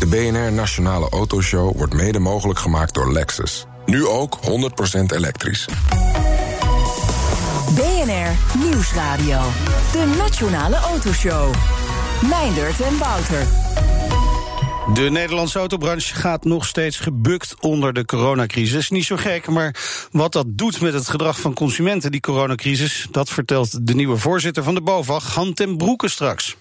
De BNR Nationale Autoshow wordt mede mogelijk gemaakt door Lexus. Nu ook 100% elektrisch. BNR Nieuwsradio. De Nationale Autoshow. Meindert en Wouter. De Nederlandse autobranche gaat nog steeds gebukt onder de coronacrisis. Niet zo gek, maar wat dat doet met het gedrag van consumenten, die coronacrisis, dat vertelt de nieuwe voorzitter van de BOVAG, Han ten Broeke straks.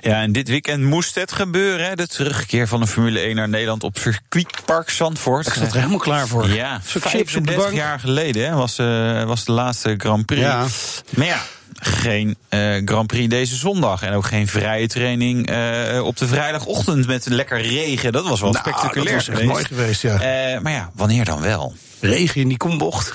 Ja, en dit weekend moest het gebeuren. Hè? De terugkeer van de Formule 1 naar Nederland op circuitpark Zandvoort. Ik zat er helemaal klaar voor. Ja, 35 jaar geleden hè, was, uh, was de laatste Grand Prix. Ja. Maar ja, geen uh, Grand Prix deze zondag. En ook geen vrije training uh, op de vrijdagochtend met lekker regen. Dat was wel nou, spectaculair dat was echt geweest. mooi geweest, ja. Maar ja, wanneer dan wel? Regen in die kombocht.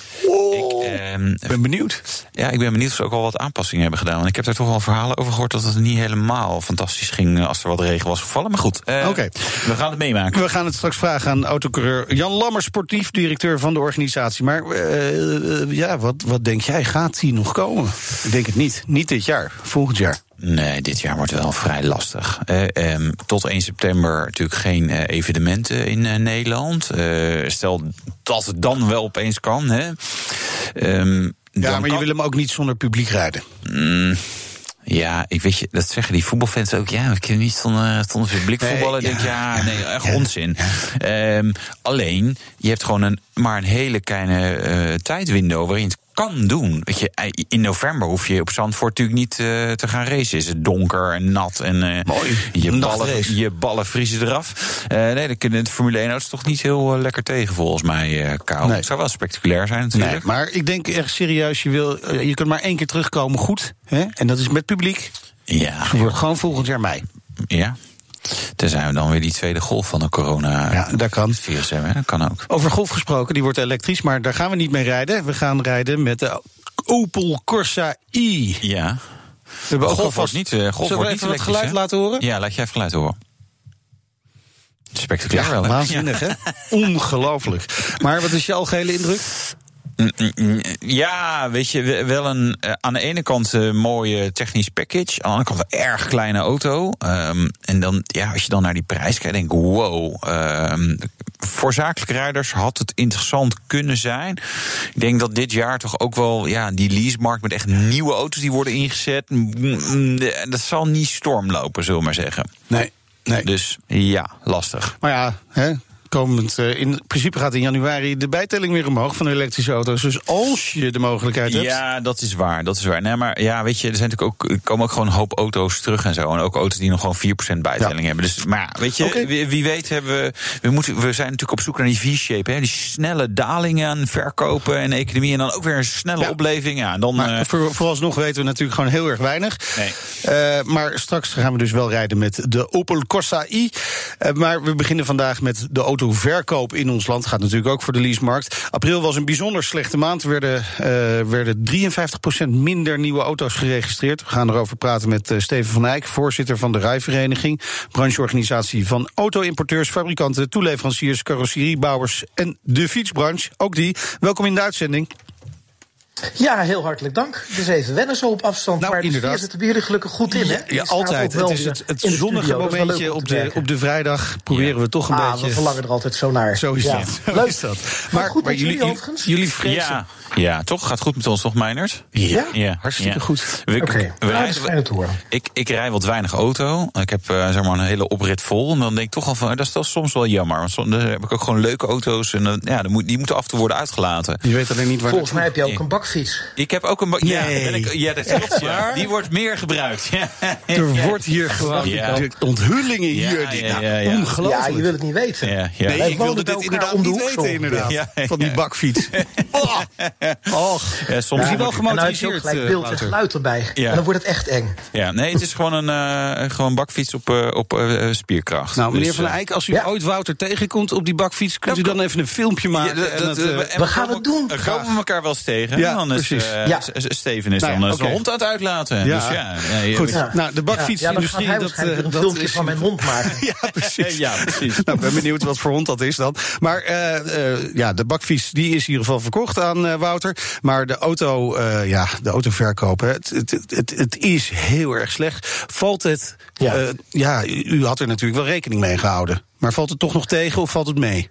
Ik ehm, ben benieuwd. Ja, ik ben benieuwd of ze ook al wat aanpassingen hebben gedaan. Want ik heb daar toch wel verhalen over gehoord dat het niet helemaal fantastisch ging als er wat regen was gevallen. Maar goed, Oké. we gaan het meemaken. We gaan het straks vragen aan autocoureur Jan Lammer, sportief directeur van de organisatie. Maar uh, ja, wat, wat denk jij? Gaat die nog komen? Ik denk het niet. Niet dit jaar, volgend jaar. Nee, dit jaar wordt wel vrij lastig. Uh, um, tot 1 september natuurlijk geen uh, evenementen in uh, Nederland. stel dat het dan wel opeens kan. Hè. Um, ja, maar je wil hem ook niet zonder publiek rijden. Mm, ja, ik weet je, dat zeggen die voetbalfans ook. Ja, we kunnen niet zonder, zonder publiek voetballen. Nee, denk ja, ja, nee, echt ja, onzin. Ja. Um, alleen, je hebt gewoon een, maar een hele kleine uh, tijdwindow waarin het kan doen. Weet je, in november hoef je op Zandvoort natuurlijk niet uh, te gaan racen. Is het donker en nat en uh, Mooi. Je, ballen, je ballen vriezen eraf. Uh, nee, dan kunnen de Formule 1 auto's toch niet heel lekker tegen volgens mij, Kou. Nee. Het zou wel spectaculair zijn natuurlijk. Nee, maar ik denk echt serieus, je, wil, je kunt maar één keer terugkomen goed. Hè? En dat is met publiek. Ja. Wordt gewoon volgend jaar mei. Ja. Tenzij we dan weer die tweede golf van de corona ja, dat kan. virus hebben. Dat kan ook. Over golf gesproken, die wordt elektrisch, maar daar gaan we niet mee rijden. We gaan rijden met de Opel Corsa i. Ja. We hebben ook golf alvast niet, uh, golf Zullen we wordt even niet wat geluid hè? laten horen? Ja, laat jij even geluid horen. Spectaculair Ja, wel, waanzinnig, hè? Ongelooflijk. Maar wat is je algehele indruk? Ja, weet je, wel een uh, aan de ene kant een mooie technisch package, aan de andere kant een erg kleine auto. Um, en dan, ja, als je dan naar die prijs kijkt, denk ik, wow. Um, voor zakelijke rijders had het interessant kunnen zijn. Ik denk dat dit jaar toch ook wel, ja, die leasemarkt met echt nieuwe auto's die worden ingezet, dat zal niet stormlopen, zullen we maar zeggen. Nee. Nee. Dus ja, lastig. Maar ja, hè, komend, uh, in principe gaat in januari de bijtelling weer omhoog van elektrische auto's. Dus als je de mogelijkheid hebt. Ja, dat is waar. Dat is waar. Nee, maar ja, weet je, er zijn natuurlijk ook, er komen ook gewoon een hoop auto's terug en zo. En ook auto's die nog gewoon 4% bijtelling ja. hebben. Dus, maar weet je, wie, wie weet hebben we, we, moeten, we zijn natuurlijk op zoek naar die V-shape. Hè, die snelle dalingen aan verkopen en economie. En dan ook weer een snelle Ja. opleving. Ja, en dan, Maar eh, voor, vooralsnog weten we natuurlijk gewoon heel erg weinig. Nee. Eh, maar straks gaan we dus wel rijden met de Opel Corsa i. Eh, maar we beginnen vandaag met de autoverkoop in ons land. Gaat natuurlijk ook voor de leasemarkt. April was een bijzonder slechte maand. Er werden, eh, werden 53% minder nieuwe auto's geregistreerd. We gaan erover praten met eh, Steven van Eyck, voorzitter van de Rijvereniging. Brancheorganisatie van auto-importeurs, fabrikanten, toeleveranciers, carrosseriebouwers en de fietsbranche. Ook die. Welkom in de uitzending. Ja, heel hartelijk dank. Het is even wennen zo op afstand, Nou, maar de inderdaad. sfeer zit er jullie gelukkig goed in, hè? Ja, altijd. Het is het, het in de zonnige studio. Momentje op de, op de vrijdag. Proberen we toch een ah, beetje. we verlangen er altijd zo naar. Zo is ja. dat. Zo Leuk. is dat. Maar goed met jullie jullie, overigens? jullie vrezen. ja, ja, toch? Gaat goed met ons, toch, Meinert? Ja, Ja, hartstikke ja. goed. Oké, we nou, horen. Ik, ik rij wat weinig auto. Ik heb eh, zeg maar een hele oprit vol. En dan denk ik toch al van, dat is, soms wel jammer. Want soms dan heb ik ook gewoon leuke auto's. En ja, die moeten af en toe worden uitgelaten. Je weet alleen niet waar Volgens mij heb je ook een Ik heb ook een... Ja, Nee. ben ik, ja, dat klopt. Ja. Die wordt meer gebruikt. Ja. Er wordt hier gewoon Ja. de onthullingen Ja, hier. ja, ja, nou, ja. Ja, Ongelooflijk. je wil het niet weten. Ja, ja. Nee, Wij ik wilde dit inderdaad om de niet weten, inderdaad. Ja, ja, Van die ja. bakfiets. Oh. Och. Ja, soms Is hij wel moet- En nou ook gelijk eh, beeld en geluid erbij. Ja. En dan wordt het echt eng. Ja, nee, het is gewoon een uh, gewoon bakfiets op, uh, op uh, spierkracht. Nou, meneer Dus, Van eh, Eyck, als u ja. ooit Wouter tegenkomt op die bakfiets... kunt u Ja, dan even een filmpje maken? ja, dat- en dat- het, eh, en we gaan het doen. Dan komen we elkaar wel eens tegen. Ja, dan is, precies. uh, Ja. Steven is Nou dan zijn hond aan het uitlaten. Ja. Dus ja, Goed, Ja. nou, de bakfietsindustrie... ja, dan dat, gaat hij eh, weer een dat filmpje is- van mijn mond maken. Ja, precies. Ja, precies. Nou, ik ben benieuwd wat voor hond dat is dan. Maar eh, eh, ja, de bakfiets die is in ieder geval verkocht aan eh, Wouter. Maar de auto, eh, ja, de autoverkoop, het, het, het, het is heel erg slecht. Valt het, Ja. ja. ja, u u had er natuurlijk wel rekening mee gehouden. Maar valt het toch nog tegen of valt het mee?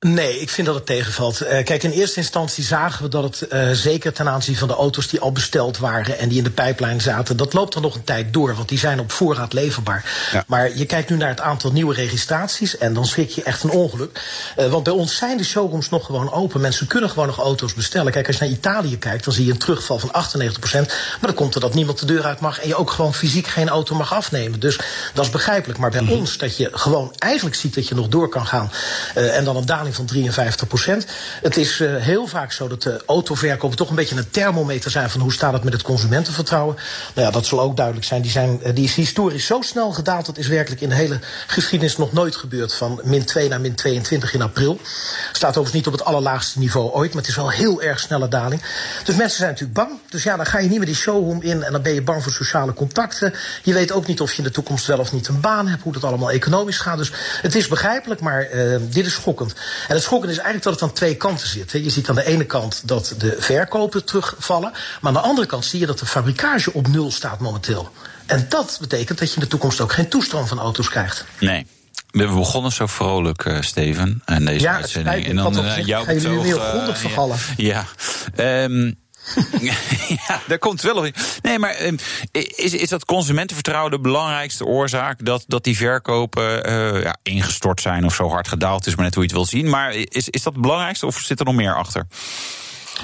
Nee, ik vind dat het tegenvalt. Eh, kijk, in eerste instantie zagen we dat het eh, zeker ten aanzien van de auto's die al besteld waren en die in de pijplijn zaten, dat loopt er nog een tijd door, want die zijn op voorraad leverbaar. Ja. Maar je kijkt nu naar het aantal nieuwe registraties en dan schrik je echt een ongeluk. Eh, want bij ons zijn de showrooms nog gewoon open. Mensen kunnen gewoon nog auto's bestellen. Kijk, als je naar Italië kijkt, dan zie je een terugval van 98%. Maar dan komt er dat niemand de deur uit mag en je ook gewoon fysiek geen auto mag afnemen. Dus dat is begrijpelijk. Maar bij ons, dat je gewoon eigenlijk ziet dat je nog door kan gaan en dan een van 53%. Het is eh, heel vaak zo dat de autoverkopen toch een beetje een thermometer zijn van hoe staat het met het consumentenvertrouwen. Nou ja, dat zal ook duidelijk zijn. Die, zijn, eh, die is historisch zo snel gedaald. Dat is werkelijk in de hele geschiedenis nog nooit gebeurd. Van min 2 naar min 22 in april. Staat overigens niet op het allerlaagste niveau ooit. Maar het is wel heel erg snelle daling. Dus mensen zijn natuurlijk bang. Dus ja, dan ga je niet meer die showroom in. En dan ben je bang voor sociale contacten. Je weet ook niet of je in de toekomst wel of niet een baan hebt. Hoe dat allemaal economisch gaat. Dus het is begrijpelijk. Maar eh, dit is schokkend. En het schokkende is eigenlijk dat het aan twee kanten zit. Je ziet aan de ene kant dat de verkopen terugvallen. Maar aan de andere kant zie je dat de fabrikage op nul staat momenteel. En dat betekent dat je in de toekomst ook geen toestroom van auto's krijgt. Nee. We begonnen zo vrolijk, eh, Steven. En deze Ja, uitzending. En dan gezegd, jouw betoog, vergallen. Ja. ja. Ehm, ja, daar komt wel in. Nee, maar ehm, is, is dat consumentenvertrouwen de belangrijkste oorzaak dat, dat die verkopen eh, ja, ingestort zijn of zo hard gedaald is, maar net hoe je het wil zien. Maar is, is dat het belangrijkste of zit er nog meer achter?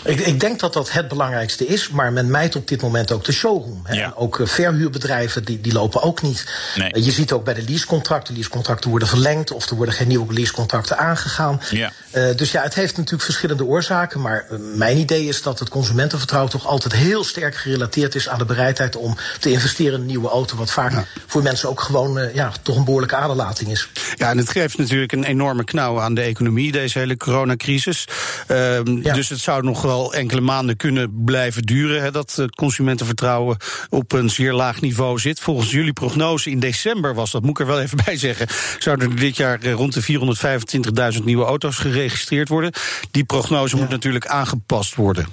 Ik, ik denk dat dat het belangrijkste is, maar men mijt op dit moment ook de showroom. Hè. Ja. Ook eh, verhuurbedrijven die, die lopen ook niet. Nee. Eh, je ziet ook bij de leasecontracten, leasecontracten worden verlengd of er worden geen nieuwe leasecontracten aangegaan. Ja. Eh, dus ja, het heeft natuurlijk verschillende oorzaken, maar mijn idee is dat het consumentenvertrouwen toch altijd heel sterk gerelateerd is aan de bereidheid om te investeren in een nieuwe auto, wat vaak voor mensen ook gewoon ja, toch een behoorlijke aderlating is. Ja, en het geeft natuurlijk een enorme knauw aan de economie, deze hele coronacrisis. Ehm, Ja. Dus het zou nog wel enkele maanden kunnen blijven duren, hè, dat het consumentenvertrouwen op een zeer laag niveau zit. Volgens jullie prognose in december was dat, moet ik er wel even bij zeggen, zouden er dit jaar eh, rond de 425.000 nieuwe auto's geregistreerd worden. Die prognose moet natuurlijk aangepast worden.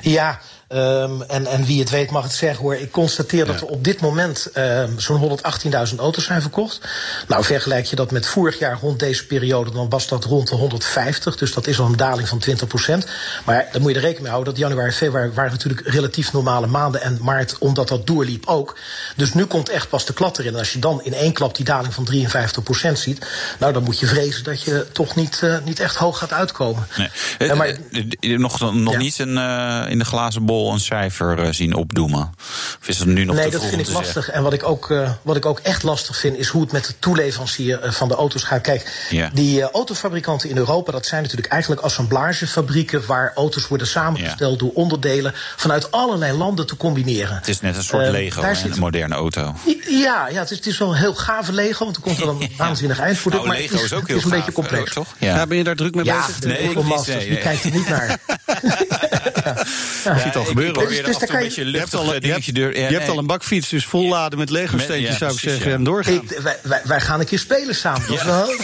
Ja, ehm, en, en wie het weet mag het zeggen hoor. Ik constateer dat er op dit moment ehm, zo'n 118.000 auto's zijn verkocht. Nou, vergelijk je dat met vorig jaar rond deze periode, dan was dat rond de 150. Dus dat is al een daling van 20% Maar dan moet je er rekening mee houden dat januari en februari waren natuurlijk relatief normale maanden. En maart, omdat dat doorliep ook. Dus nu komt echt pas de klad erin. En als je dan in één klap die daling van 53% ziet, nou dan moet je vrezen dat je toch niet, eh, niet echt hoog gaat uitkomen. Nee. Maar- Eh, eh, nog nog Ja. niet een, eh, in de glazen bol een cijfer eh, zien opdoemen? Of is het nu nog nee, te dat vroeg vind ik lastig. zeggen? En wat ik, ook, eh, wat ik ook echt lastig vind, is hoe het met de toeleverancier eh, van de auto's gaat. Kijk, Ja. die autofabrikanten in Europa, dat zijn natuurlijk eigenlijk assemblagefabrieken waar auto's worden samengesteld door onderdelen vanuit allerlei landen te combineren. Het is net een soort Lego, hè, zit- een moderne auto. Ja, ja het, is, het is wel een heel gave Lego, want er komt wel een waanzinnig eindproduct. Nou, maar Lego is ook het heel is een gaaf, beetje complex. toch? Ja. Ja. ben je daar druk mee Ja, bezig? Nee, nee, wie nee. kijkt er niet naar? Ja, ziet al ik- gebeuren. Ik Dus daar kan een je- beetje Je hebt luchtig al, eh, je hebt, je hebt nee. al een bakfiets, dus volladen met Lego-steentjes ja, zou ik precies, zeggen. ja. En doorgaan. Ik, wij, wij, wij gaan een keer spelen samen. Dat is wel-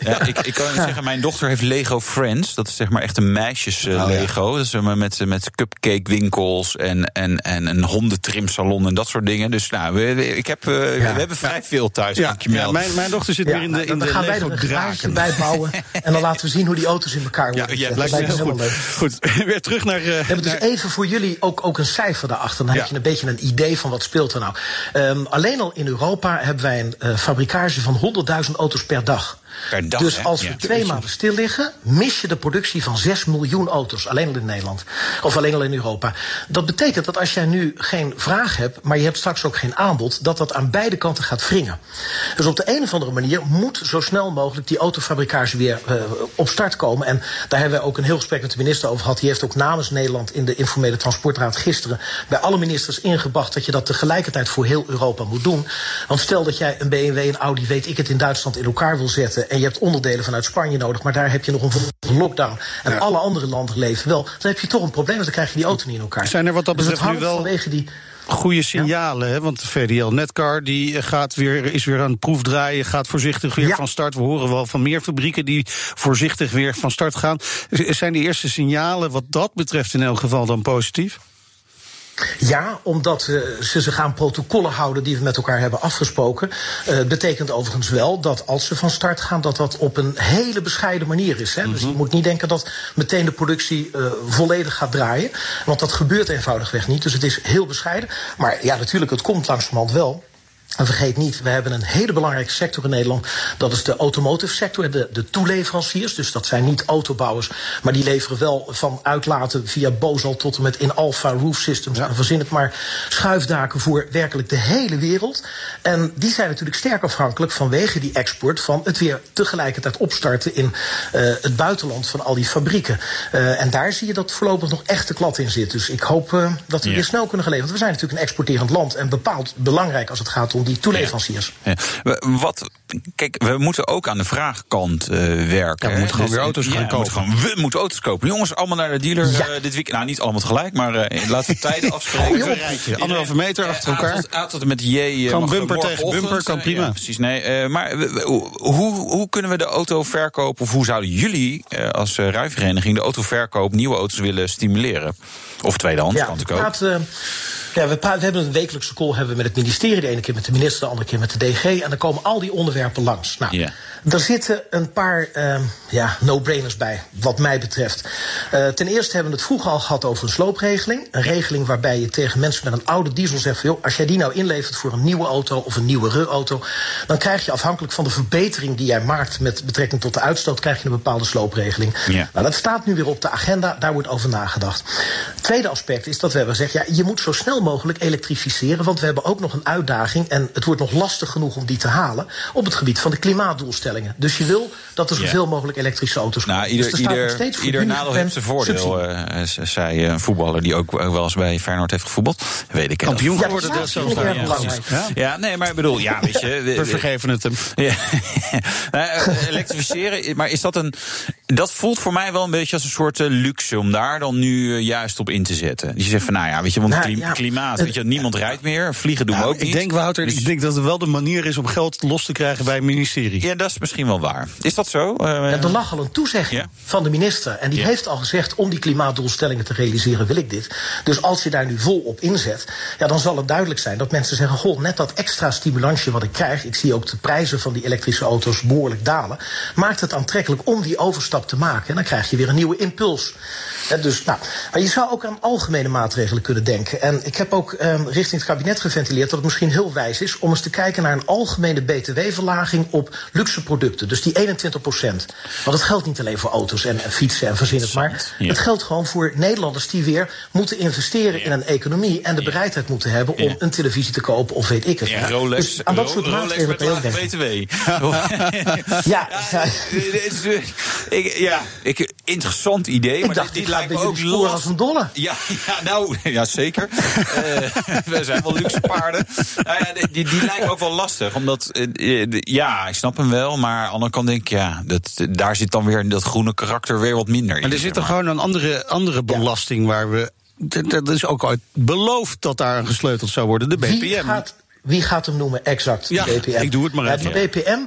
Ja, ik, ik kan zeggen, mijn dochter heeft Lego Friends. Dat is zeg maar echt een meisjes eh, Oh, ja. Lego. Dat is eh, met, met cupcake winkels en, en, en een hondentrimsalon en dat soort dingen. Dus nou, we, we- ik heb, eh, we hebben vrij veel thuis. Ja, mijn, mijn dochter zit Ja, weer in de, in dan de gaan wij er Lego een garage draken. bij bouwen. En dan laten we zien hoe die auto's in elkaar Ja, worden. ja, gezet. lijkt dat me lijkt me goed. Goed, weer terug naar... hebben dus even voor jullie ook, ook een cijfer daarachter. Dan heb je een beetje een idee van wat speelt er nou. Ehm, alleen al in Europa hebben wij een eh, fabrikage van 100.000 auto's per dag. Per dag, dus hè? als we Ja. twee maanden stil liggen, mis je de productie van 6 miljoen auto's. Alleen al in Nederland. Of alleen al in Europa. Dat betekent dat als jij nu geen vraag hebt, maar je hebt straks ook geen aanbod, dat dat aan beide kanten gaat wringen. Dus op de een of andere manier moet zo snel mogelijk die autofabrikage weer eh, op start komen. En daar hebben we ook een heel gesprek met de minister over gehad. Die heeft ook namens Nederland in de informele transportraad gisteren bij alle ministers ingebracht dat je dat tegelijkertijd voor heel Europa moet doen. Want stel dat jij een BMW, een Audi, weet ik het, in Duitsland in elkaar wil zetten en je hebt onderdelen vanuit Spanje nodig, maar daar heb je nog een lockdown en alle andere landen leven wel, dan heb je toch een probleem, want dan krijg je die auto niet in elkaar. Zijn er wat dat Dus betreft nu wel vanwege die goede signalen? Hè? Want de VDL Netcar die gaat weer, is weer aan het proefdraaien, gaat voorzichtig weer Ja. van start. We horen wel van meer fabrieken die voorzichtig weer van start gaan. Zijn die eerste signalen wat dat betreft in elk geval dan positief? Ja, omdat eh, ze zich aan protocollen houden die we met elkaar hebben afgesproken. Eh betekent overigens wel dat als ze van start gaan, dat dat op een hele bescheiden manier is. Hè? Dus je moet niet denken dat meteen de productie eh, volledig gaat draaien. Want dat gebeurt eenvoudigweg niet. Dus het is heel bescheiden. Maar ja, natuurlijk, het komt langzamerhand wel. En vergeet niet, we hebben een hele belangrijke sector in Nederland. Dat is de automotive sector, de, de toeleveranciers. Dus dat zijn niet autobouwers, maar die leveren wel van uitlaten via Bozal tot en met in Alpha Roof Systems. En verzin het maar schuifdaken voor werkelijk de hele wereld. En die zijn natuurlijk sterk afhankelijk vanwege die export van het weer tegelijkertijd opstarten in eh, het buitenland van al die fabrieken. Eh, en daar zie je dat voorlopig nog echt de klad in zit. Dus ik hoop eh, dat we Ja. weer snel kunnen geleverd. Want we zijn natuurlijk een exporterend land en bepaald belangrijk als het gaat om die toeleveranciers. Ja. We- Wat, kijk, we moeten ook aan de vraagkant eh, werken. Ja, we moeten gewoon weer auto's gaan we moeten kopen. gewoon- we moeten auto's kopen. Jongens, allemaal naar de dealer Ja. eh, dit weekend. Nou, niet allemaal tegelijk, maar eh, laten we tijden afspreken. Oh, joh. Een rijtje, anderhalve meter Eh, achter A elkaar. tot- A tot en met J. eh, bumper tegen bumper, kan eh, prima. ja, precies, nee. eh, maar hoe, hoe kunnen we de autoverkoop... of hoe zouden jullie eh, als uh, rijvereniging... de autoverkoop, nieuwe auto's willen stimuleren? Of tweedehands, kan ook. ja, we, praten, we hebben een wekelijkse call hebben we met het ministerie. De ene keer met de minister, de andere keer met de DG. En dan komen al die onderwerpen langs. Nou, Ja. Er zitten een paar ehm, ja, no-brainers bij, wat mij betreft. Eh, ten eerste hebben we het vroeger al gehad over een sloopregeling. Een regeling waarbij je tegen mensen met een oude diesel zegt... Van, joh, als jij die nou inlevert voor een nieuwe auto of een nieuwere auto... dan krijg je afhankelijk van de verbetering die jij maakt... met betrekking tot de uitstoot, krijg je een bepaalde sloopregeling. Ja. Nou, dat staat nu weer op de agenda, daar wordt over nagedacht. Het tweede aspect is dat we hebben gezegd... Ja, je moet zo snel mogelijk elektrificeren... want we hebben ook nog een uitdaging... en het wordt nog lastig genoeg om die te halen... op het gebied van de klimaatdoelstellingen. Dus je wil dat er Ja. zoveel mogelijk elektrische auto's komen. Nou, ieder, dus er ieder, ieder nadeel heeft zijn voordeel, subsidie. eh, z- zei een voetballer die ook wel eens bij Feyenoord heeft gevoetbald. Weet ik. Kampioen Ja, geworden, dat dat is zelfs. Ja. Ja? Ja, nee, maar ik bedoel, ja, weet je. we- We vergeven het hem. Ja. Nou, eh, elektrificeren, maar is dat een. Dat voelt voor mij wel een beetje als een soort eh, luxe om daar dan nu eh, juist op in te zetten. Dus je zegt van, nou ja, weet je, want Nou, klim- ja. klimaat, weet je, niemand rijdt meer, vliegen doen we Ja, ook ik niet. denk, Wouter, Dus- ik denk dat het wel de manier is om geld los te krijgen bij het ministerie. Ja, dat is misschien wel waar. Is dat zo? Eh, Ja, er lag al een toezegging van de minister. En die heeft al gezegd, om die klimaatdoelstellingen te realiseren wil ik dit. Dus als je daar nu vol op inzet, ja, dan zal het duidelijk zijn dat mensen zeggen... goh, net dat extra stimulansje wat ik krijg... ik zie ook de prijzen van die elektrische auto's behoorlijk dalen... maakt het aantrekkelijk om die overstap te maken. En dan krijg je weer een nieuwe impuls. Dus, nou, maar je zou ook aan algemene maatregelen kunnen denken. En ik heb ook ehm, richting het kabinet geventileerd... dat het misschien heel wijs is om eens te kijken naar een algemene btw-verlaging... op luxe producten, dus die 21 procent. Want het geldt niet alleen voor auto's en, en fietsen en verzin het maar. Ja. Het geldt gewoon voor Nederlanders die weer moeten investeren in een economie... en de bereidheid moeten hebben om een televisie te kopen of weet ik het. Ja, Rolex, Dus aan dat soort Ro- Rolex maatregelen met lage denken. BTW. Ja, ja. eh, ik, ja, ik, interessant idee. Ik maar dacht, dit, dit lijkt me ook los. als een dolle. Ja, ja, nou, ja, zeker. Eh, we zijn wel luxe paarden. Nou ja, die, die, die lijkt me ook wel lastig. Omdat, eh, eh, de- ja, ik snap hem wel. Maar aan de andere kant denk ik, ja, dat, daar zit dan weer dat groene karakter weer wat minder in. Maar er zit er maar. gewoon een andere, andere belasting waar we. Dat is ook ooit beloofd dat daar aan gesleuteld zou worden, de BPM. Wie gaat, wie gaat hem noemen exact, Ja, de BPM? ik doe het maar Ja, even. Die BPM,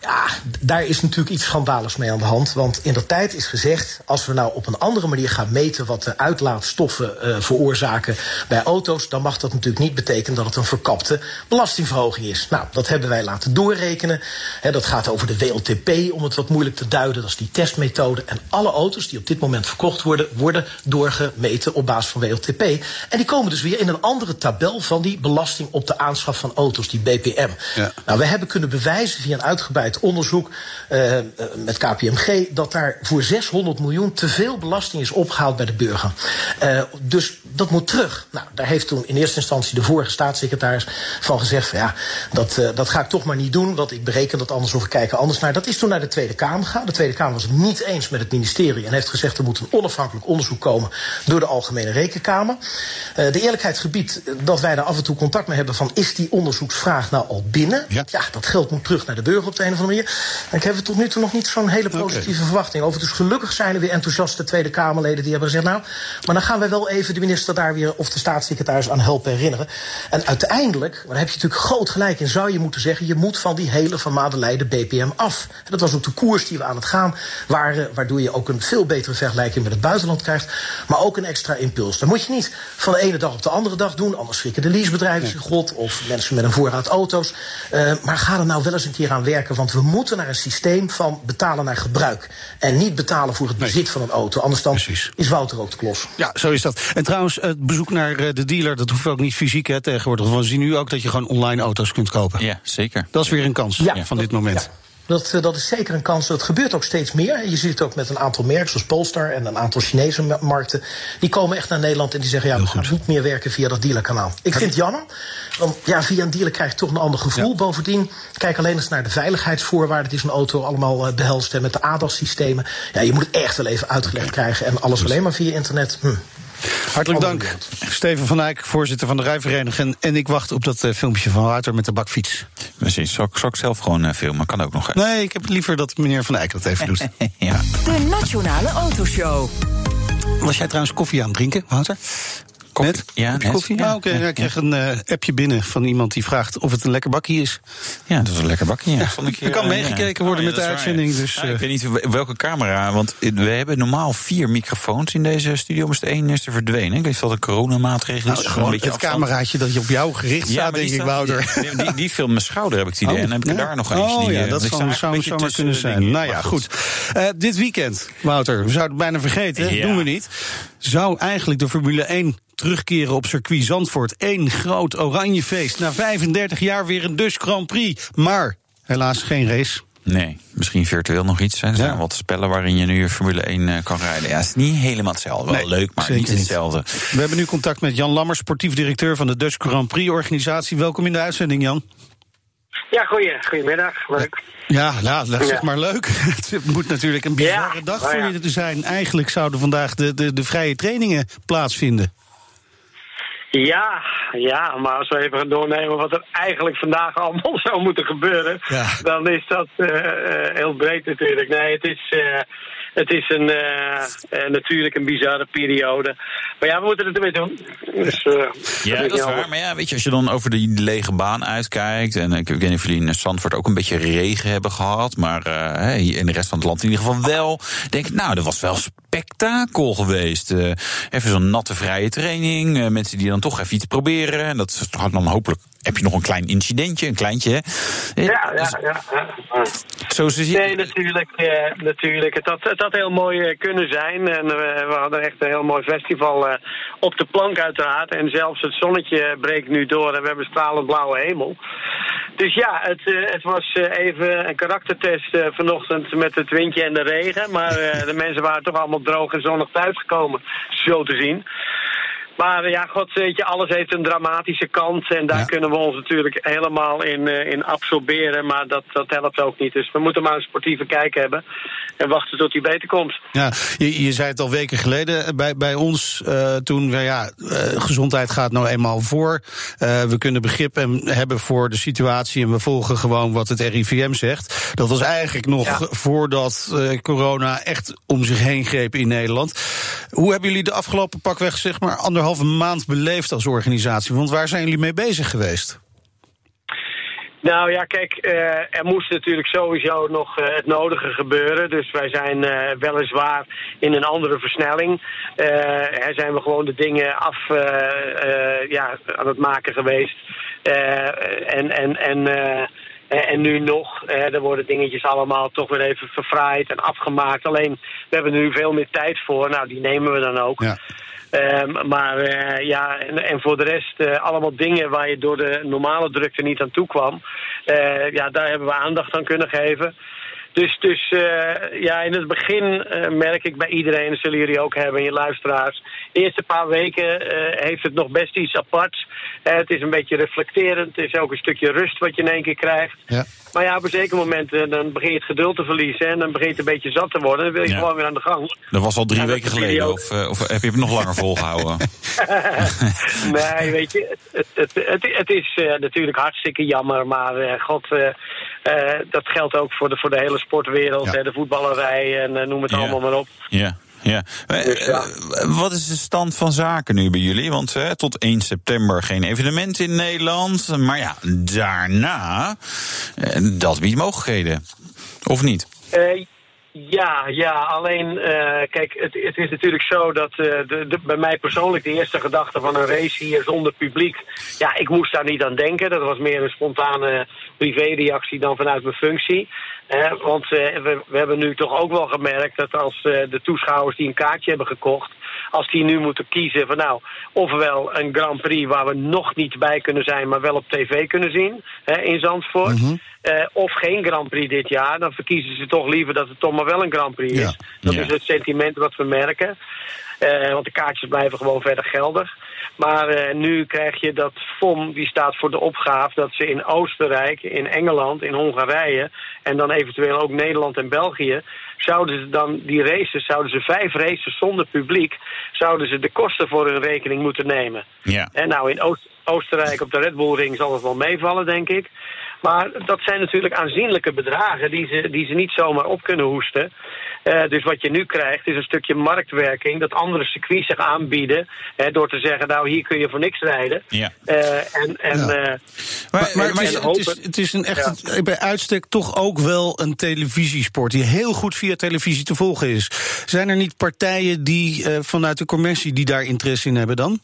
ja, daar is natuurlijk iets schandaligs mee aan de hand. Want in de tijd is gezegd, als we nou op een andere manier gaan meten... wat de uitlaatstoffen eh, veroorzaken bij auto's... dan mag dat natuurlijk niet betekenen dat het een verkapte belastingverhoging is. Nou, dat hebben wij laten doorrekenen. Dat gaat over de WLTP, om het wat moeilijk te duiden. Dat is die testmethode. En alle auto's die op dit moment verkocht worden... worden doorgemeten op basis van WLTP. En die komen dus weer in een andere tabel... van die belasting op de aanschaf van auto's, die BPM. Ja. Nou, we hebben kunnen bewijzen via een uitgebreid onderzoek eh, eh, met KPMG dat daar voor 600 miljoen te veel belasting is opgehaald bij de burger. Eh, dus dat moet terug. Nou, daar heeft toen in eerste instantie de vorige staatssecretaris van gezegd: van, ja, dat, dat ga ik toch maar niet doen, want ik bereken dat anders of ik kijk er anders naar. Dat is toen naar de Tweede Kamer gegaan. De Tweede Kamer was het niet eens met het ministerie en heeft gezegd: er moet een onafhankelijk onderzoek komen door de Algemene Rekenkamer. De eerlijkheid gebiedt dat wij daar af en toe contact mee hebben van: is die onderzoeksvraag nou al binnen? Ja. ja, dat geld moet terug naar de burger op de een of of andere manier. Ik heb tot nu toe nog niet zo'n hele positieve verwachting over. Dus gelukkig zijn er weer enthousiaste Tweede Kamerleden die hebben gezegd... nou, maar dan gaan wij wel even de minister daar weer... of de staatssecretaris aan helpen herinneren. En uiteindelijk, maar daar heb je natuurlijk groot gelijk in... zou je moeten zeggen, je moet van die hele van Madeleine BPM af. En dat was ook de koers die we aan het gaan waren... waardoor je ook een veel betere vergelijking met het buitenland krijgt... maar ook een extra impuls. Dat moet je niet van de ene dag op de andere dag doen... anders schrikken de leasebedrijven zich god... of mensen met een voorraad auto's. Uh, maar ga er nou wel eens een keer aan werken... want we moeten naar een systeem van betalen naar gebruik. En niet betalen voor het bezit van een auto. Anders dan Precies. is Wouter ook de klos. Ja, zo is dat. En trouwens, het bezoek naar eh, de dealer... dat hoeft ook niet fysiek hè, tegenwoordig. We zien nu ook dat je gewoon online auto's kunt kopen. Ja, zeker. Dat is weer een kans ja, van dit moment. Ja. Dat, eh, dat is zeker een kans. Dat gebeurt ook steeds meer. Je ziet het ook met een aantal merken, zoals Polestar en een aantal Chinese markten. Die komen echt naar Nederland en die zeggen: ja, we gaan niet meer werken via dat dealerkanaal. Ik vind het jammer. Want ja, via een dealer krijg je toch een ander gevoel. Bovendien, kijk alleen eens naar de veiligheidsvoorwaarden die zo'n auto allemaal uh, behelst. En met de ADAS-systemen. Ja, je moet het echt wel even uitgelegd krijgen. En alles alleen maar via internet. Hm. Hartelijk dank, Steven van Eyck, voorzitter van de Rijvereniging. En ik wacht op dat uh, filmpje van Wouter met de bakfiets. Precies, zal ik, zal ik zelf gewoon uh, filmen? Kan ook nog. Nee, ik heb liever dat meneer van Eyck dat even doet. ja. De Nationale Autoshow. Was jij trouwens koffie aan het drinken, Wouter? Net? Ja, net. koffie? Ja, ah, oké. Okay. Ja, ik kreeg een uh, appje binnen van iemand die vraagt of het een lekker bakje is. Ja, dat is een lekker bakje. Ja. Vond ik, er kan meegekeken worden oh, met de uitzending. Dus, ik weet niet welke camera, want we hebben normaal vier microfoons in deze studio, maar de één is er verdwenen. Ik weet niet of dat een coronamaatregel is. Nou, gewoon een het cameraatje dat je op jou gericht staat, denk ik, Wouter. Die, die, die filmt mijn schouder, heb ik het idee. Oh, en dan heb ik er daar nog eentje. Oh ja, dat zou, zou zomaar kunnen zijn. Nou ja, goed. dit weekend, Wouter, we zouden het bijna vergeten. Doen we niet. Zou eigenlijk de Formule 1 terugkeren op circuit Zandvoort. Eén groot oranje feest. Na 35 jaar weer een Dutch Grand Prix. Maar helaas geen race. Nee, misschien virtueel nog iets. Er zijn wat spellen waarin je nu Formule 1 eh, kan rijden. Ja, het is niet helemaal hetzelfde. Wel leuk, maar niet hetzelfde. We hebben nu contact met Jan Lammers, sportief directeur van de Dutch Grand Prix organisatie. Welkom in de uitzending, Jan. Ja, goeie, goedemiddag. Leuk. Ja, nou, zeg maar leuk. Het moet natuurlijk een bizarre dag nou voor je te zijn. Eigenlijk zouden vandaag de, de, de vrije trainingen plaatsvinden. Ja, ja, maar als we even gaan doornemen wat er eigenlijk vandaag allemaal zou moeten gebeuren, dan is dat uh, heel breed natuurlijk. Nee, het is, uh, het is een, uh, natuurlijk een bizarre periode. Maar ja, we moeten het ermee doen. Dus, ja, dat is waar. Maar ja, weet je, als je dan over die lege baan uitkijkt, en ik weet niet of jullie in Zandvoort ook een beetje regen hebben gehad, maar in de rest van het land in ieder geval wel, denk ik, nou, dat was wel spektakel geweest. even zo'n natte vrije training, mensen die dan toch even iets proberen. En dat had dan hopelijk heb je nog een klein incidentje, een kleintje. Hè? Ja, ja, ja. ja. Zo zie je... Nee, natuurlijk. Eh, natuurlijk. Het, had, het had heel mooi eh, kunnen zijn. En uh, we hadden echt een heel mooi festival op de plank uiteraard. En zelfs het zonnetje breekt nu door en we hebben stralend blauwe hemel. Dus ja, het, het was even een karaktertest vanochtend met het windje en de regen. Maar de mensen waren toch allemaal droog en zonnig thuisgekomen, zo te zien. Maar ja, god weet je, alles heeft een dramatische kant. En daar kunnen we ons natuurlijk helemaal in, uh, in absorberen. Maar dat, dat helpt ook niet. Dus we moeten maar een sportieve kijk hebben. En wachten tot hij beter komt. Ja, je, je zei het al weken geleden bij, bij ons. Uh, toen, ja, uh, gezondheid gaat nou eenmaal voor. we kunnen begrip hebben voor de situatie. En we volgen gewoon wat het RIVM zegt. Dat was eigenlijk nog voordat corona echt om zich heen greep in Nederland. Hoe hebben jullie de afgelopen pakweg, zeg maar, anderhalf anderhalve maand beleefd als organisatie? Want waar zijn jullie mee bezig geweest? Nou ja, kijk, uh, er moest natuurlijk sowieso nog uh, het nodige gebeuren. Dus wij zijn uh, weliswaar in een andere versnelling. er zijn we gewoon de dingen af ja, aan het maken geweest. en en, en, en nu nog. er worden dingetjes allemaal toch weer even verfraaid en afgemaakt. Alleen, we hebben er nu veel meer tijd voor. Nou, die nemen we dan ook. Ja. Um, maar uh, ja, en, en, voor de rest uh, allemaal dingen waar je door de normale drukte niet aan toe kwam. Uh, ja, daar hebben we aandacht aan kunnen geven. Dus, dus uh, ja, in het begin uh, merk ik bij iedereen, dat zullen jullie ook hebben, je luisteraars. De eerste paar weken uh, heeft het nog best iets aparts. het is een beetje reflecterend. Het is ook een stukje rust wat je in één keer krijgt. Ja. Maar ja, op een zeker moment dan begin je het geduld te verliezen. En dan begin je het een beetje zat te worden. Dan wil je gewoon weer aan de gang. Dat was al drie weken geleden. Of, of, heb je het nog langer volgehouden? nee, weet je, het, het, het, het is natuurlijk hartstikke jammer. Maar god dat geldt ook voor de, voor de hele sportwereld, Ja. de voetballerij en noem het Ja. allemaal maar op. Ja. Ja. Eh, Dus ja. eh, wat is de stand van zaken nu bij jullie? Want eh, tot 1 september geen evenement in Nederland. Maar ja, daarna, eh, dat biedt mogelijkheden. Of niet? Eh, ja, ja, alleen eh, kijk, het, het is natuurlijk zo dat eh, de, de- bij mij persoonlijk de eerste gedachte van een race hier zonder publiek, ja, ik moest daar niet aan denken. Dat was meer een spontane privéreactie dan vanuit mijn functie. Want eh, we, we hebben nu toch ook wel gemerkt dat als eh, de toeschouwers die een kaartje hebben gekocht, als die nu moeten kiezen van nou, ofwel een Grand Prix waar we nog niet bij kunnen zijn, maar wel op tv kunnen zien in Zandvoort. eh, of geen Grand Prix dit jaar, dan verkiezen ze toch liever dat het toch maar wel een Grand Prix is. Ja. Dat Ja. is het sentiment wat we merken. Eh, want de kaartjes blijven gewoon verder geldig. Maar eh, nu krijg je dat FOM, die staat voor de opgave dat ze in Oostenrijk, in Engeland, in Hongarije en dan eventueel ook Nederland en België, zouden ze dan die races, zouden ze vijf races zonder publiek, zouden ze de kosten voor hun rekening moeten nemen. Ja. En nou, in Oost- Oostenrijk op de Red Bull Ring zal het wel meevallen, denk ik. Maar dat zijn natuurlijk aanzienlijke bedragen die ze, die ze niet zomaar op kunnen hoesten. Eh, dus wat je nu krijgt is een stukje marktwerking. Dat andere circuits zich aanbieden. Hè, door te zeggen, nou hier kun je voor niks rijden. Ja. Eh, en en Ja. eh, Maar, maar het, is, het, is, hopen- het is een echt, bij uitstek toch ook wel een televisiesport die heel goed via televisie te volgen is. Zijn er niet partijen die eh, vanuit de commercie die daar interesse in hebben dan?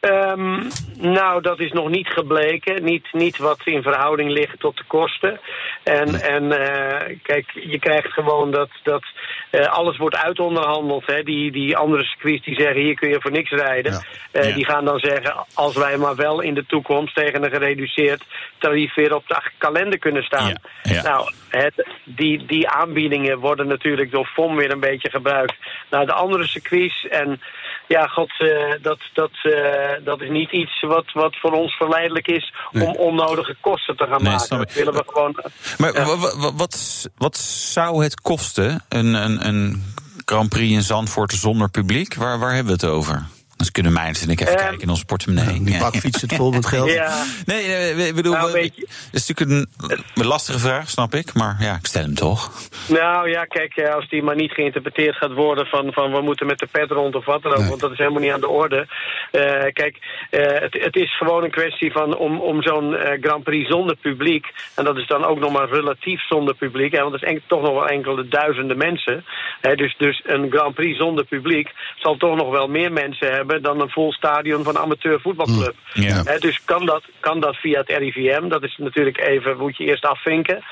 Ehm, nou, dat is nog niet gebleken. Niet, niet wat in verhouding ligt tot de kosten. En, en eh, kijk, je krijgt gewoon dat, dat eh, alles wordt uitonderhandeld. Hè. Die, die andere circuits die zeggen hier kun je voor niks rijden. Ja. Eh, Ja. Die gaan dan zeggen als wij maar wel in de toekomst tegen een gereduceerd tarief weer op de kalender kunnen staan. Ja. Nou, het, die, die aanbiedingen worden natuurlijk door FOM weer een beetje gebruikt naar de andere circuits. En ja, god, eh, dat, dat, eh, dat is niet iets wat, wat voor ons verleidelijk is om onnodige kosten te gaan Nee, maken. Dat willen we gewoon. Maar Ja. wa- wa- wat, wat zou het kosten, een, een, een Grand Prix in Zandvoort zonder publiek? Waar, waar hebben we het over? Dus kunnen mij natuurlijk even Ehm, kijken in ons portemonnee. Die Ja. bakfiets het vol met geld. Ja, Nee, nee, ik bedoel, Nou, we- het is natuurlijk een, een lastige vraag, snap ik. Maar ja, ik stel hem toch. nou ja, kijk, eh, als die maar niet geïnterpreteerd gaat worden van, van we moeten met de pet rond of wat dan ook, Nee. want dat is helemaal niet aan de orde. Eh, kijk, eh, het, het is gewoon een kwestie van om, om zo'n Grand Prix zonder publiek, en dat is dan ook nog maar relatief zonder publiek, hè, want het is toch nog wel enkele duizenden mensen. Hè, dus, dus een Grand Prix zonder publiek zal toch nog wel meer mensen hebben dan een vol stadion van een amateur voetbalclub. Mm, Ja. Dus kan dat, kan dat via het RIVM? Dat is natuurlijk even, moet je eerst afvinken.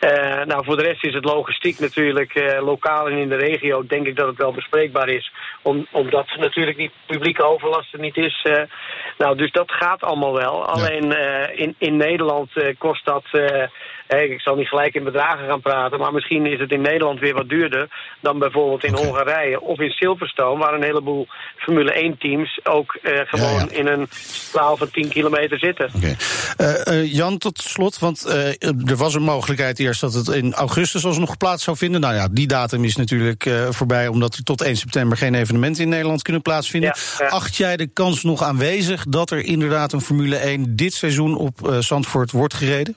Eh, nou, voor de rest is het logistiek natuurlijk eh, lokaal en in de regio, denk ik dat het wel bespreekbaar is. Om, omdat natuurlijk die publieke overlast er niet is. eh. nou, dus dat gaat allemaal wel. Alleen in, in Nederland kost dat. Ik zal niet gelijk in bedragen gaan praten, maar misschien is het in Nederland weer wat duurder dan bijvoorbeeld in Hongarije of in Silverstone, waar een heleboel Formule 1-teams ook eh, gewoon Ja, ja. in een straal van 10 kilometer zitten. Eh, eh, Jan, tot slot, want er was een mogelijkheid eerst dat het in augustus alsnog plaats zou vinden. Nou ja, die datum is natuurlijk voorbij, omdat er tot 1 september geen evenementen in Nederland kunnen plaatsvinden. Ja. Acht jij de kans nog aanwezig dat er inderdaad een Formule 1 dit seizoen op Zandvoort wordt gereden?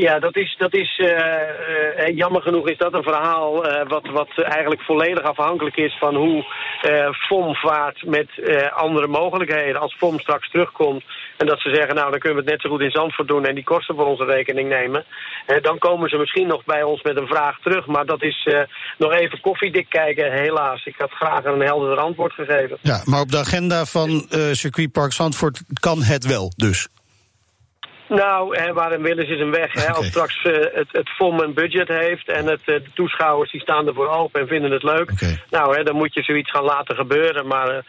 Ja, dat is, dat is eh, eh, jammer genoeg is dat een verhaal eh, wat, wat eigenlijk volledig afhankelijk is van hoe eh FOM vaart met eh, andere mogelijkheden. Als FOM straks terugkomt en dat ze zeggen, nou dan kunnen we het net zo goed in Zandvoort doen en die kosten voor onze rekening nemen. Eh, dan komen ze misschien nog bij ons met een vraag terug, maar dat is eh, nog even koffiedik kijken, helaas. Ik had graag een helderder antwoord gegeven. Ja, maar op de agenda van eh circuitpark Zandvoort kan het wel, dus. Nou, hè, waar een wil is, is een weg. Hè. Oké. Als straks eh, het, het FOM een budget heeft en het, eh, de toeschouwers die staan ervoor open en vinden het leuk. Nou, hè, dan moet je zoiets gaan laten gebeuren. Maar eh,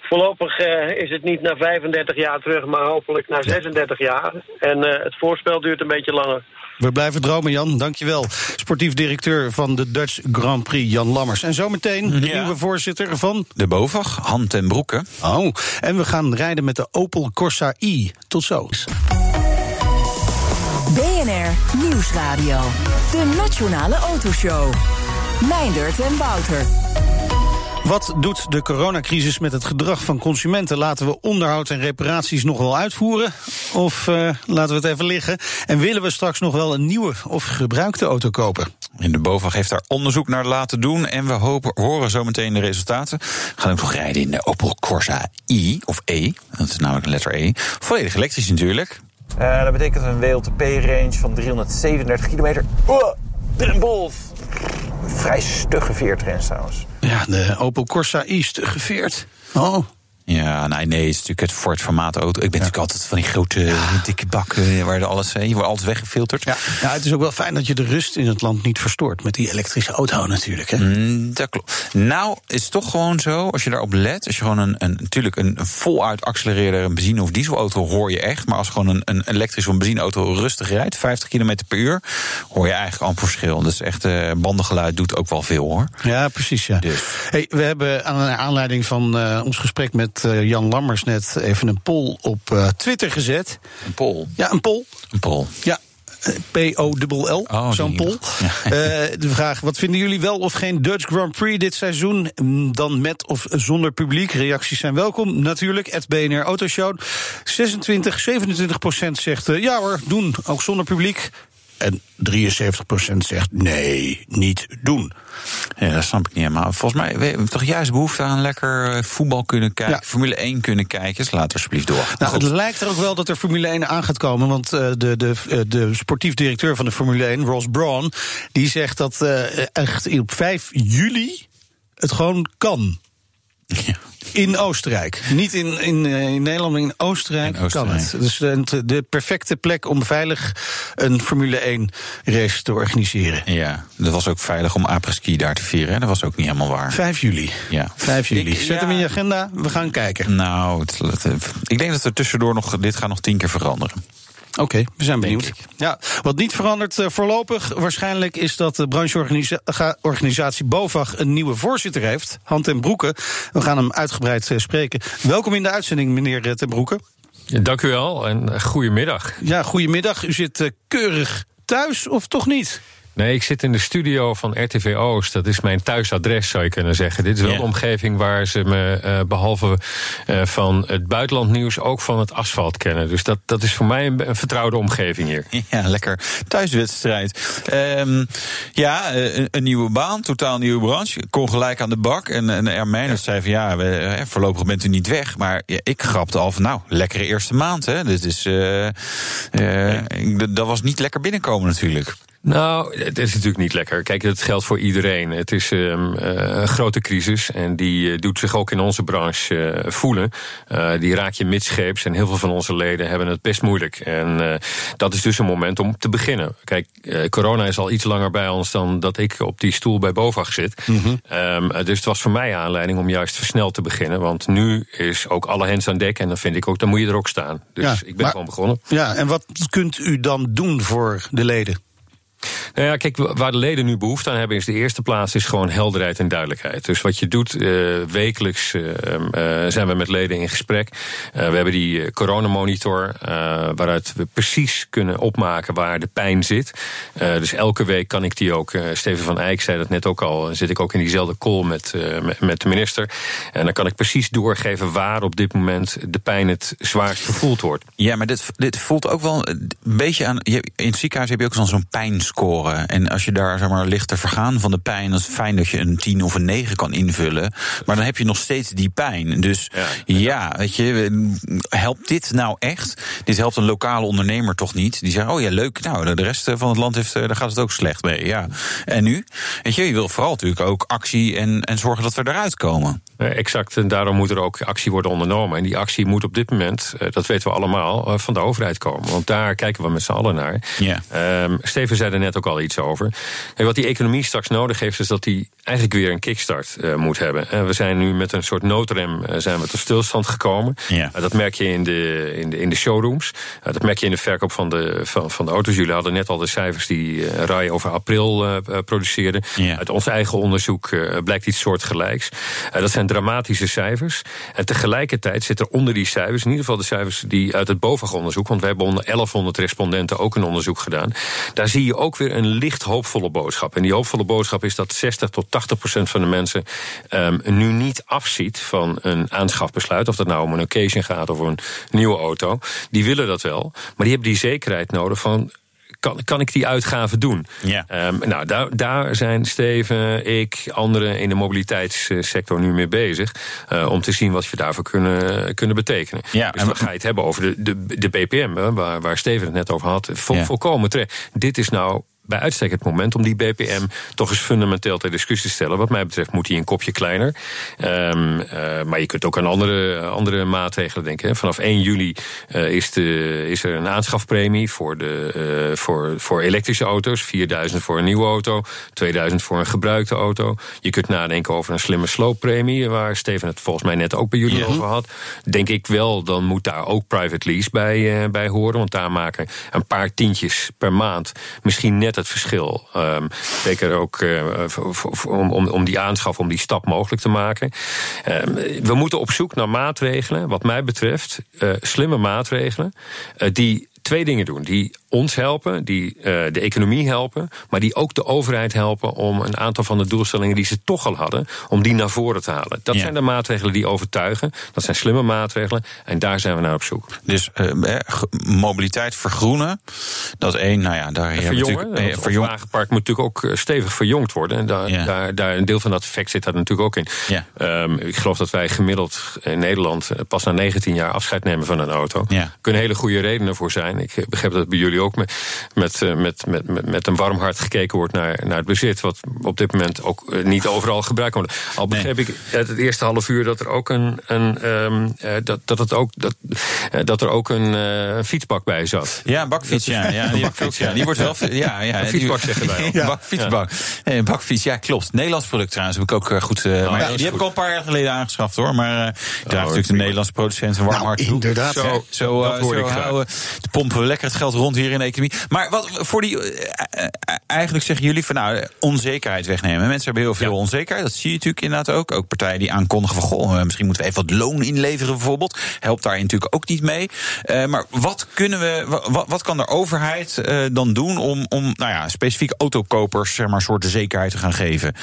voorlopig eh, is het niet naar 35 jaar terug, maar hopelijk naar 36 jaar. En eh, het voorspel duurt een beetje langer. We blijven dromen, Jan. Dankjewel. Sportief directeur van de Dutch Grand Prix, Jan Lammers. En zometeen de Ja. nieuwe voorzitter van... De BOVAG, hand en broeken. Oh, en we gaan rijden met de Opel Corsa i. Tot zo. Nieuwsradio. De Nationale Autoshow. Meindert en Wouter. Wat doet de coronacrisis met het gedrag van consumenten? Laten we onderhoud en reparaties nog wel uitvoeren? Of uh, laten we het even liggen? En willen we straks nog wel een nieuwe of gebruikte auto kopen? In de BOVAG heeft daar onderzoek naar laten doen. En we hopen, horen zo meteen de resultaten. We gaan ook nog rijden in de Opel Corsa i, of E. Dat is namelijk een letter E. Volledig elektrisch natuurlijk. Uh, dat betekent een WLTP-range van 337 kilometer. Oh! Vrij stugge veertrends trouwens. Ja, de Opel Corsa i, stugge veert. Oh. Ja, nee, nee, het is natuurlijk het Ford formaat auto. Ik ben natuurlijk altijd van die grote dikke bakken waar alles, je wordt altijd weggefilterd. Ja. ja, het is ook wel fijn dat je de rust in het land niet verstoort met die elektrische auto natuurlijk. Hè? Mm, dat klopt. Nou, is het toch gewoon zo, als je daarop let, als je gewoon een, een natuurlijk een, voluit accelereerde een benzine- of dieselauto hoor je echt. Maar als gewoon een, een elektrische of een benzineauto rustig rijdt, 50 km per uur, hoor je eigenlijk een verschil. Dus echt, uh, bandengeluid doet ook wel veel hoor. Ja, precies. Ja. Dus. Hey, we hebben aan aanleiding van uh, ons gesprek met uh, Jan Lammers net even een poll op uh, Twitter gezet. Een poll? Ja, een poll. Een poll. Ja. P-O-L-L, oh, zo'n poll. Ja. Uh, de vraag, wat vinden jullie wel of geen Dutch Grand Prix dit seizoen? Dan met of zonder publiek? Reacties zijn welkom, natuurlijk. Het BNR Autoshow. 26, 27 procent zegt, uh, ja hoor, doen, ook zonder publiek. En 73% zegt nee, niet doen. Ja, dat snap ik niet helemaal. Volgens mij hebben we toch juist behoefte aan lekker voetbal kunnen kijken. Ja. Formule 1 kunnen kijken. Dus laat alsjeblieft door. Nou, het lijkt er ook wel dat er Formule 1 aan gaat komen. Want uh, de, de, de sportief directeur van de Formule 1, Ross Brawn... die zegt dat uh, echt op 5 juli het gewoon kan. Ja. In Oostenrijk. Niet in, in, in Nederland, maar in Oostenrijk, in Oostenrijk. kan het. Dus de, de, perfecte plek om veilig een Formule 1 race te organiseren. Ja, dat was ook veilig om apres-ski daar te vieren. Hè? Dat was ook niet helemaal waar. 5 juli. Ja. 5 juli. Ik, Zet ja. hem in je agenda, we gaan kijken. Nou, het, het, ik denk dat er tussendoor nog... Dit gaat nog tien keer veranderen. Oké, okay, we zijn benieuwd. Ja, wat niet verandert uh, voorlopig waarschijnlijk is dat de brancheorganisatie BOVAG een nieuwe voorzitter heeft, Han ten Broeke. We gaan hem uitgebreid uh, spreken. Welkom in de uitzending, meneer ten Broeke. Ja, dank u wel en goedemiddag. Ja, goedemiddag. U zit keurig thuis of toch niet? Nee, ik zit in de studio van RTV Oost. Dat is mijn thuisadres, zou je kunnen zeggen. Dit is wel yeah. de omgeving waar ze me uh, behalve uh, van het buitenlandnieuws ook van het asfalt kennen. Dus dat, dat is voor mij een, een vertrouwde omgeving hier. Ja, lekker. Thuiswedstrijd. Um, ja, een, een, nieuwe baan, totaal nieuwe branche. Ik kon gelijk aan de bak. En, en Ermijn ja. zei van ja, we, voorlopig bent u niet weg. Maar ja, ik grapte al van nou, lekkere eerste maand. Hè. Dit is, uh, dat was niet lekker binnenkomen natuurlijk. Nou, het is natuurlijk niet lekker. Kijk, dat geldt voor iedereen. Het is um, uh, een grote crisis en die uh, doet zich ook in onze branche uh, voelen. die raak je midscheeps en heel veel van onze leden hebben het best moeilijk. En dat is dus een moment om te beginnen. Kijk, corona is al iets langer bij ons dan dat ik op die stoel bij BOVAG zit. Mm -hmm. um, dus het was voor mij aanleiding om juist versneld te beginnen. Want nu is ook alle hens aan dek en dan vind ik ook, dan moet je er ook staan. Dus ja, ik ben maar, gewoon begonnen. Ja, en wat kunt u dan doen voor de leden? Nou ja, kijk, waar de leden nu behoefte aan hebben, is de eerste plaats is gewoon helderheid en duidelijkheid. Dus wat je doet, uh, wekelijks uh, uh, zijn we met leden in gesprek. we hebben die coronamonitor, waaruit we precies kunnen opmaken waar de pijn zit. dus elke week kan ik die ook, Steven van Eyck zei dat net ook al, zit ik ook in diezelfde call met, met de minister. En dan kan ik precies doorgeven waar op dit moment de pijn het zwaarst gevoeld wordt. Ja, maar dit, dit voelt ook wel een beetje aan. In het ziekenhuis heb je ook zo'n pijn scoren. En als je daar zeg maar, ligt te vergaan van de pijn, dan is het fijn dat je een 10 of een 9 kan invullen. Maar dan heb je nog steeds die pijn. Dus ja, ja weet je, helpt dit nou echt? Dit helpt een lokale ondernemer toch niet? Die zegt, oh ja, leuk. Nou, de rest van het land heeft, daar gaat het ook slecht mee. Ja. En nu? Weet je, je wil vooral natuurlijk ook actie en, en zorgen dat we eruit komen. Exact, en daarom moet er ook actie worden ondernomen. En die actie moet op dit moment, dat weten we allemaal, van de overheid komen. Want daar kijken we met z'n allen naar. Ja. Um, Steven zei er net ook al iets over. En wat die economie straks nodig heeft, is dat die eigenlijk weer een kickstart uh, moet hebben. En we zijn nu met een soort noodrem uh, zijn we tot stilstand gekomen. Ja. Uh, dat merk je in de, in de, in de showrooms. dat merk je in de verkoop van de, van, van de auto's. Jullie hadden net al de cijfers die RAI over april produceerde. Ja. Uit ons eigen onderzoek blijkt iets soortgelijks. dat zijn dramatische cijfers. En tegelijkertijd zit er onder die cijfers, in ieder geval de cijfers die uit het BOVAG-onderzoek, want we hebben onder 1100 respondenten ook een onderzoek gedaan. Daar zie je ook weer een licht hoopvolle boodschap. En die hoopvolle boodschap is dat 60 tot 80 procent van de mensen um, nu niet afziet van een aanschafbesluit. Of dat nou om een occasion gaat of een nieuwe auto. Die willen dat wel. Maar die hebben die zekerheid nodig van kan, kan ik die uitgaven doen? Ja. Um, nou, daar, daar zijn Steven, ik, anderen in de mobiliteitssector nu mee bezig. Uh, om te zien wat we daarvoor kunnen, kunnen betekenen. Ja, dus dan ga je het hebben over de, de, de BPM, waar, waar Steven het net over had. Ja. Volkomen terecht. Dit is nou bij uitstek het moment om die BPM toch eens fundamenteel ter discussie te stellen. Wat mij betreft moet hij een kopje kleiner. Um, uh, maar je kunt ook aan andere, andere maatregelen denken. Vanaf 1 juli uh, is, de, is er een aanschafpremie voor, de, uh, voor, voor elektrische auto's. 4000 voor een nieuwe auto, 2000 voor een gebruikte auto. Je kunt nadenken over een slimme slooppremie, waar Steven het volgens mij net ook bij jullie over had. Denk ik wel, dan moet daar ook private lease bij, bij horen. Want daar maken een paar tientjes per maand misschien net het verschil. Um, zeker ook uh, om, om, om die aanschaf, om die stap mogelijk te maken. Um, we moeten op zoek naar maatregelen, wat mij betreft, uh, slimme maatregelen, uh, die twee dingen doen. Die ons helpen, die uh, de economie helpen, maar die ook de overheid helpen om een aantal van de doelstellingen die ze toch al hadden, om die naar voren te halen. Dat ja. zijn de maatregelen die overtuigen. Dat zijn slimme maatregelen en daar zijn we naar op zoek. Dus uh, mobiliteit vergroenen, dat één, nou ja, daar we natuurlijk. Het verjong... wagenpark moet natuurlijk ook stevig verjongd worden. En daar, ja. daar, daar een deel van dat effect zit daar natuurlijk ook in. Ja. Um, ik geloof dat wij gemiddeld in Nederland pas na 19 jaar afscheid nemen van een auto. Er kunnen hele goede redenen voor zijn. Ik begrijp dat bij jullie ook met, met, met, met, met een warm hart gekeken wordt naar, naar het bezit. Wat op dit moment ook niet overal gebruikt wordt. Al begreep nee. ik uit het eerste half uur dat er ook een. een um, dat, dat, het ook, dat, dat er ook een uh, fietsbak bij zat. Ja, een bakfiets, ja. ja, die, bakfiets, ja. die wordt wel. Ja, ja, een fietsbak zeggen wij. Ja. Bak, fietsbak. Ja. Nee, bakfiets, ja, klopt. Nederlands product trouwens heb ik ook goed. Uh, oh, maar, die heb ik al een paar jaar geleden aangeschaft hoor. Maar uh, draagt oh, natuurlijk de Nederlandse producent een warm nou, hart. Inderdaad. Zo, zo, uh, zo houden de pompen we lekker het geld rond hier in de economie. Maar wat voor die. Uh, eigenlijk zeggen jullie van nou, onzekerheid wegnemen. Mensen hebben heel veel ja. onzekerheid. Dat zie je natuurlijk inderdaad ook. Ook partijen die aankondigen van goh, misschien moeten we even wat loon inleveren bijvoorbeeld. Helpt daar natuurlijk ook niet mee. Uh, maar wat kunnen we. Wat, wat kan de overheid uh, dan doen om, om nou ja, specifiek autokopers zeg maar, soort zekerheid te gaan geven?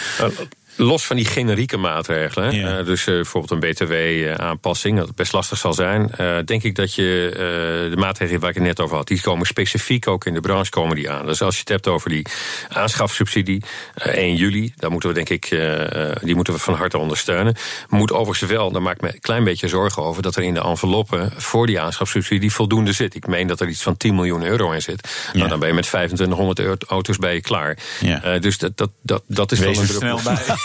Los van die generieke maatregelen, ja. uh, dus uh, bijvoorbeeld een BTW-aanpassing, dat best lastig zal zijn, uh, denk ik dat je de maatregelen waar ik het net over had, die komen specifiek ook in de branche komen die aan. Dus als je het hebt over die aanschafsubsidie, 1 juli, daar moeten we denk ik, die moeten we van harte ondersteunen. Moet overigens wel, daar maak ik me een klein beetje zorgen over, dat er in de enveloppen voor die aanschafsubsidie voldoende zit. Ik meen dat er iets van 10 miljoen euro in zit. Ja. Nou, dan ben je met 2500 auto's bij je klaar. Ja. dus dat, dat, dat, dat is Wees wel een snel bij.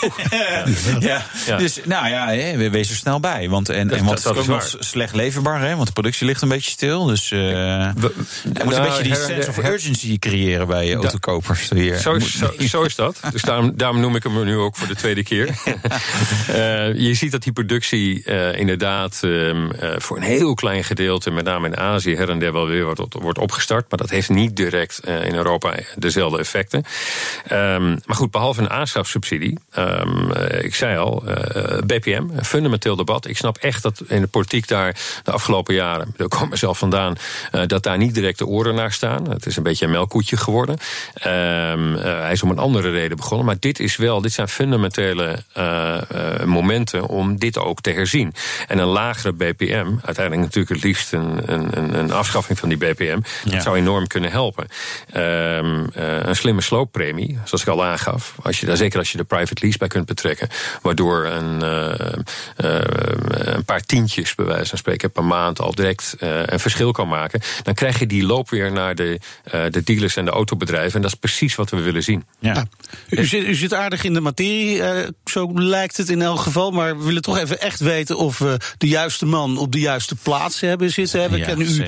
ja. ja. Dus nou ja, hè, wees er snel bij. Want, en, dat, en want dat het is ook nog slecht leverbaar, hè, want de productie ligt een beetje stil. Dus uh, we, moet nou, een beetje die sense of urgency creëren bij je autokopers. Hier. Zo, zo, zo, is dat. Dus daarom, daarom noem ik hem nu ook voor de tweede keer. uh, je ziet dat die productie uh, inderdaad um, voor een heel klein gedeelte, met name in Azië, her en der wel weer wordt, wordt opgestart. Maar dat heeft niet direct in Europa dezelfde effecten. Um, maar goed, behalve een aanschafsubsidie. Um, ik zei al, uh, BPM, een fundamenteel debat. Ik snap echt dat in de politiek daar de afgelopen jaren, daar kom ik mezelf vandaan, uh, dat daar niet direct de oren naar staan. Het is een beetje een melkkoetje geworden. Um, uh, hij is om een andere reden begonnen. Maar dit is wel, dit zijn fundamentele momenten om dit ook te herzien. En een lagere BPM, uiteindelijk natuurlijk het liefst een, een, een afschaffing van die BPM, dat zou enorm kunnen helpen. Um, een slimme slooppremie, zoals ik al aangaf, als je daar zeker als je de private lease bij kunt betrekken. Waardoor een, uh, uh, een paar tientjes, bij wijze van spreken, per maand al direct uh, een verschil kan maken. Dan krijg je die loop weer naar de, de dealers en de autobedrijven. En dat is precies wat we willen zien. Ja. ja. U, zit, u zit aardig in de materie, zo lijkt het in elk geval. Maar we willen toch even echt weten of we de juiste man op de juiste plaats hebben zitten. We ja, kennen u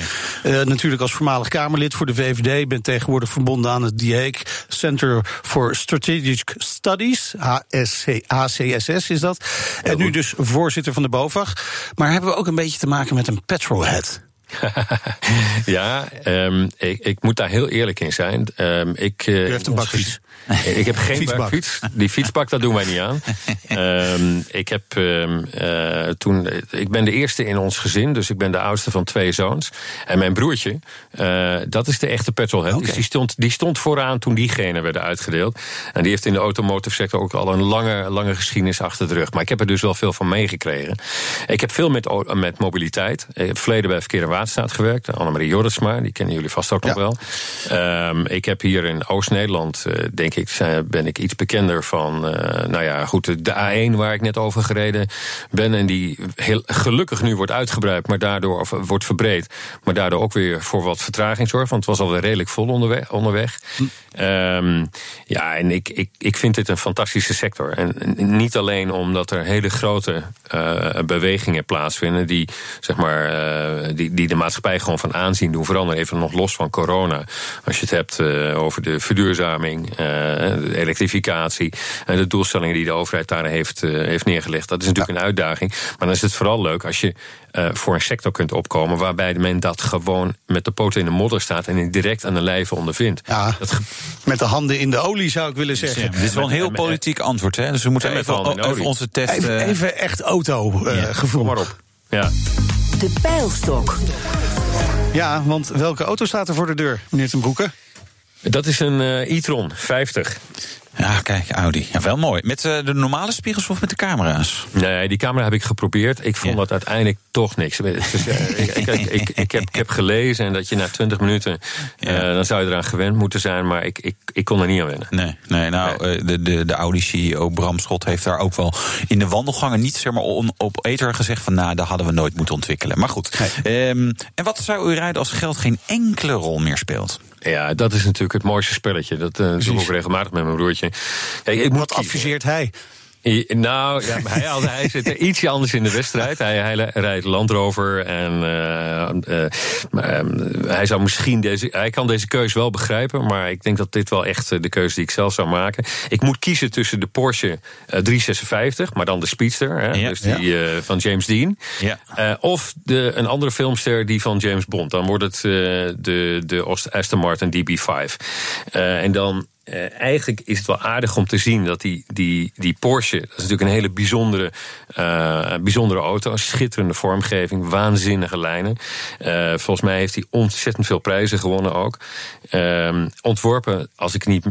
natuurlijk als voormalig Kamerlid voor de VVD. bent tegenwoordig verbonden aan het DIEC, Center for Strategic Studies. HCSS is dat. En nu dus voorzitter van de BOVAG. Maar hebben we ook een beetje te maken met een petrolhead? ja, um, ik, ik, moet daar heel eerlijk in zijn. Um, ik, uh, U heeft een bakfiets. Ik heb geen Fietsbak. fiets. Die fietsbak, dat doen wij niet aan. Ehm, ik, heb, ehm, eh, toen, ik ben de eerste in ons gezin, dus ik ben de oudste van twee zoons. En mijn broertje, eh, dat is de echte petrolhead. Oké. Dus die stond, die stond vooraan toen die genen werden uitgedeeld. En die heeft in de automotive sector ook al een lange, lange geschiedenis achter de rug. Maar ik heb er dus wel veel van meegekregen. Ik heb veel met, met mobiliteit. Ik heb verleden bij Verkeer en Waterstaat gewerkt. Annemarie Jorritsma, die kennen jullie vast ook nog wel. Ehm, ik heb hier in Oost-Nederland, eh, denk ik, zijn- ben ik iets bekender van. eh, nou ja, goed, de A1 waar ik net over gereden ben. En die heel gelukkig nu wordt uitgebreid, maar daardoor of, wordt verbreed. Maar daardoor ook weer voor wat vertraging zorgt. Want het was alweer redelijk vol onderweg. onderweg. Ehm, ja, en ik, ik, ik vind dit een fantastische sector. En niet alleen omdat er hele grote eh, bewegingen plaatsvinden. die, zeg maar, eh, die, die de maatschappij gewoon van aanzien doen veranderen. Even nog los van corona. Als je het hebt eh, over de verduurzaming, eh, de elektrificatie. en de doelstellingen die de overheid daar heeft, eh, heeft neergelegd. Dat is natuurlijk een uitdaging. Maar dan is het vooral leuk als je eh, voor een sector kunt opkomen. waarbij men dat gewoon met de poten in de modder staat. en direct aan de lijve ondervindt. Ja, Dat ge- met de handen in de olie zou ik willen zeggen. Ja, dit is wel een heel politiek antwoord, hè? Dus we moeten even, even onze test... Even, eh, even echt auto-gevoel. Kom maar op. Ja. De pijlstok. Ja, want welke auto staat er voor de deur, meneer Ten Broeke? Dat is een eh e-tron 50. Ja, kijk, Audi. Ja, wel mooi. Met eh, de normale spiegels of met de camera's? Nee, die camera heb ik geprobeerd. Ik vond Ja. dat uiteindelijk toch niks. Dus, eh, ik, ik, ik, heb, ik heb gelezen en dat je na 20 minuten. dan zou je eraan gewend moeten zijn. Maar ik, ik, ik kon er niet aan wennen. Nee, nee nou, de, de, de Audi-CEO Bram Schot heeft daar ook wel in de wandelgangen niet zeg maar, on- op ether gezegd van... nou, dat hadden we nooit moeten ontwikkelen. Maar goed. Ehm, en wat zou u rijden als geld geen enkele rol meer speelt? Ja, dat is natuurlijk het mooiste spelletje. Dat eh, doe ik ook regelmatig met mijn broertje. Kijk, ik Wat adviseert hij? I- Nou, ja, hij, hij, zit er ietsje anders in de wedstrijd. Hij, hij rijdt Land Rover en eh, eh, maar, ehm, hij zou misschien deze, hij kan deze keuze wel begrijpen, maar ik denk dat dit wel echt eh, de keuze die ik zelf zou maken. Ik moet kiezen tussen de Porsche eh, 356, maar dan de Speedster, hè, Ja. dus die van James Dean, Ja. Of de, een andere filmster die van James Bond. Dan wordt het de, de Aston Martin DB5. Eh, en dan eh, eigenlijk is het wel aardig om te zien dat die, die, die Porsche, dat is natuurlijk een hele bijzondere, eh, bijzondere auto, schitterende vormgeving, waanzinnige lijnen. Eh, volgens mij heeft hij ontzettend veel prijzen gewonnen ook. Ehm, ontworpen, als ik, niet,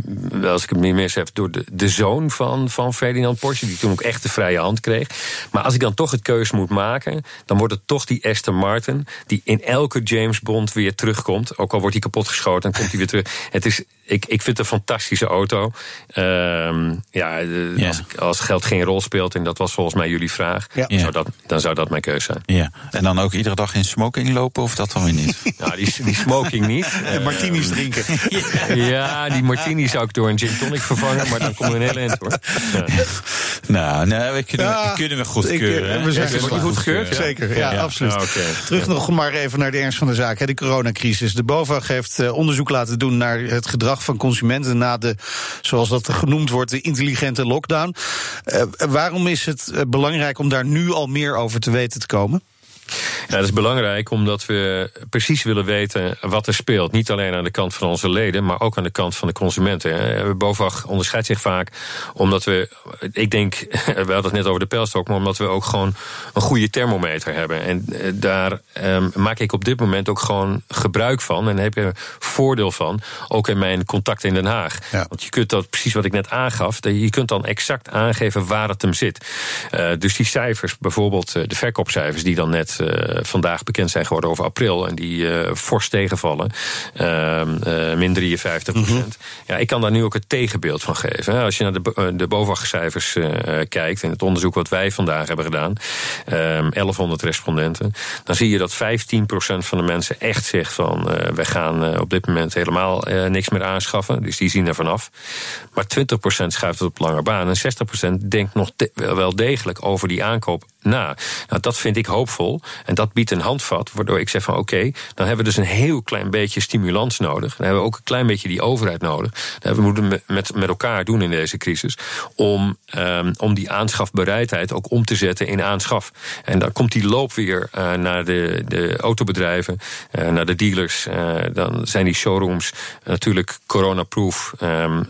als ik het niet mis heb, door de, de zoon van, van Ferdinand Porsche, die toen ook echt de vrije hand kreeg. Maar als ik dan toch het keuze moet maken, dan wordt het toch die Aston Martin, die in elke James Bond weer terugkomt. Ook al wordt hij kapotgeschoten, dan komt hij weer terug. Het is, ik, ik vind het een fantastische auto. Ehm, ja, eh, Ja. Als, ik- als geld geen rol speelt, en dat was volgens mij jullie vraag, Ja. dan, Ja. zou dat, dan zou dat mijn keuze zijn. Ja. En dan ook iedere dag in smoking lopen of dat dan weer niet? Nou, die, die smoking niet. En martinis drinken. Ja, die martini zou ik door een gin tonic vervangen, maar dan komen we een hele eind hoor. Ja. nou, nee, we kunnen, Ja, we kunnen we ik, goedkeuren. eh, we zijn Ja, geslaagd. goedgekeurd? Ja. Zeker, ja, Ja. absoluut. Ah. Terug nog maar even naar de ernst van de zaak. hè, De coronacrisis. De BOVAG heeft eh, onderzoek laten doen naar het gedrag van consumenten na de, zoals dat genoemd wordt, de intelligente lockdown. Eh, waarom is het eh, belangrijk om daar nu al meer over te weten te komen? Ja, dat is belangrijk omdat we precies willen weten wat er speelt. Niet alleen aan de kant van onze leden, maar ook aan de kant van de consumenten. BOVAG onderscheidt zich vaak omdat we, ik denk, we hadden het net over de pijlstok, maar omdat we ook gewoon een goede thermometer hebben. En eh, daar ehm, maak ik op dit moment ook gewoon gebruik van en heb je voordeel van, ook in mijn contacten in Den Haag. Ja. Want je kunt dat precies wat ik net aangaf, je kunt dan exact aangeven waar het hem zit. Eh, dus die cijfers, bijvoorbeeld eh, de verkoopcijfers die dan net eh, vandaag bekend zijn geworden over april en die eh, fors tegenvallen, ehm, eh, min 53 procent. Ja, ik kan daar nu ook het tegenbeeld van geven. Als je naar de, de BOVAG-cijfers kijkt en het onderzoek wat wij vandaag hebben gedaan, ehm 1100 respondenten, dan zie je dat 15 procent van de mensen echt zegt van wij gaan op dit moment helemaal niks meer aanschaffen. Dus die zien er vanaf. Maar 20 procent schuift het op lange baan en 60 procent denkt nog wel degelijk over die aankoop Nou, dat vind ik hoopvol. En dat biedt een handvat, waardoor ik zeg van oké, dan hebben we dus een heel klein beetje stimulans nodig. Dan hebben we ook een klein beetje die overheid nodig. Dat we moeten met, met elkaar doen in deze crisis. Om, um, om die aanschafbereidheid ook om te zetten in aanschaf. En dan komt die loop weer uh, naar de, de autobedrijven, uh, naar de dealers. Uh, dan zijn die showrooms natuurlijk corona-proof. Um,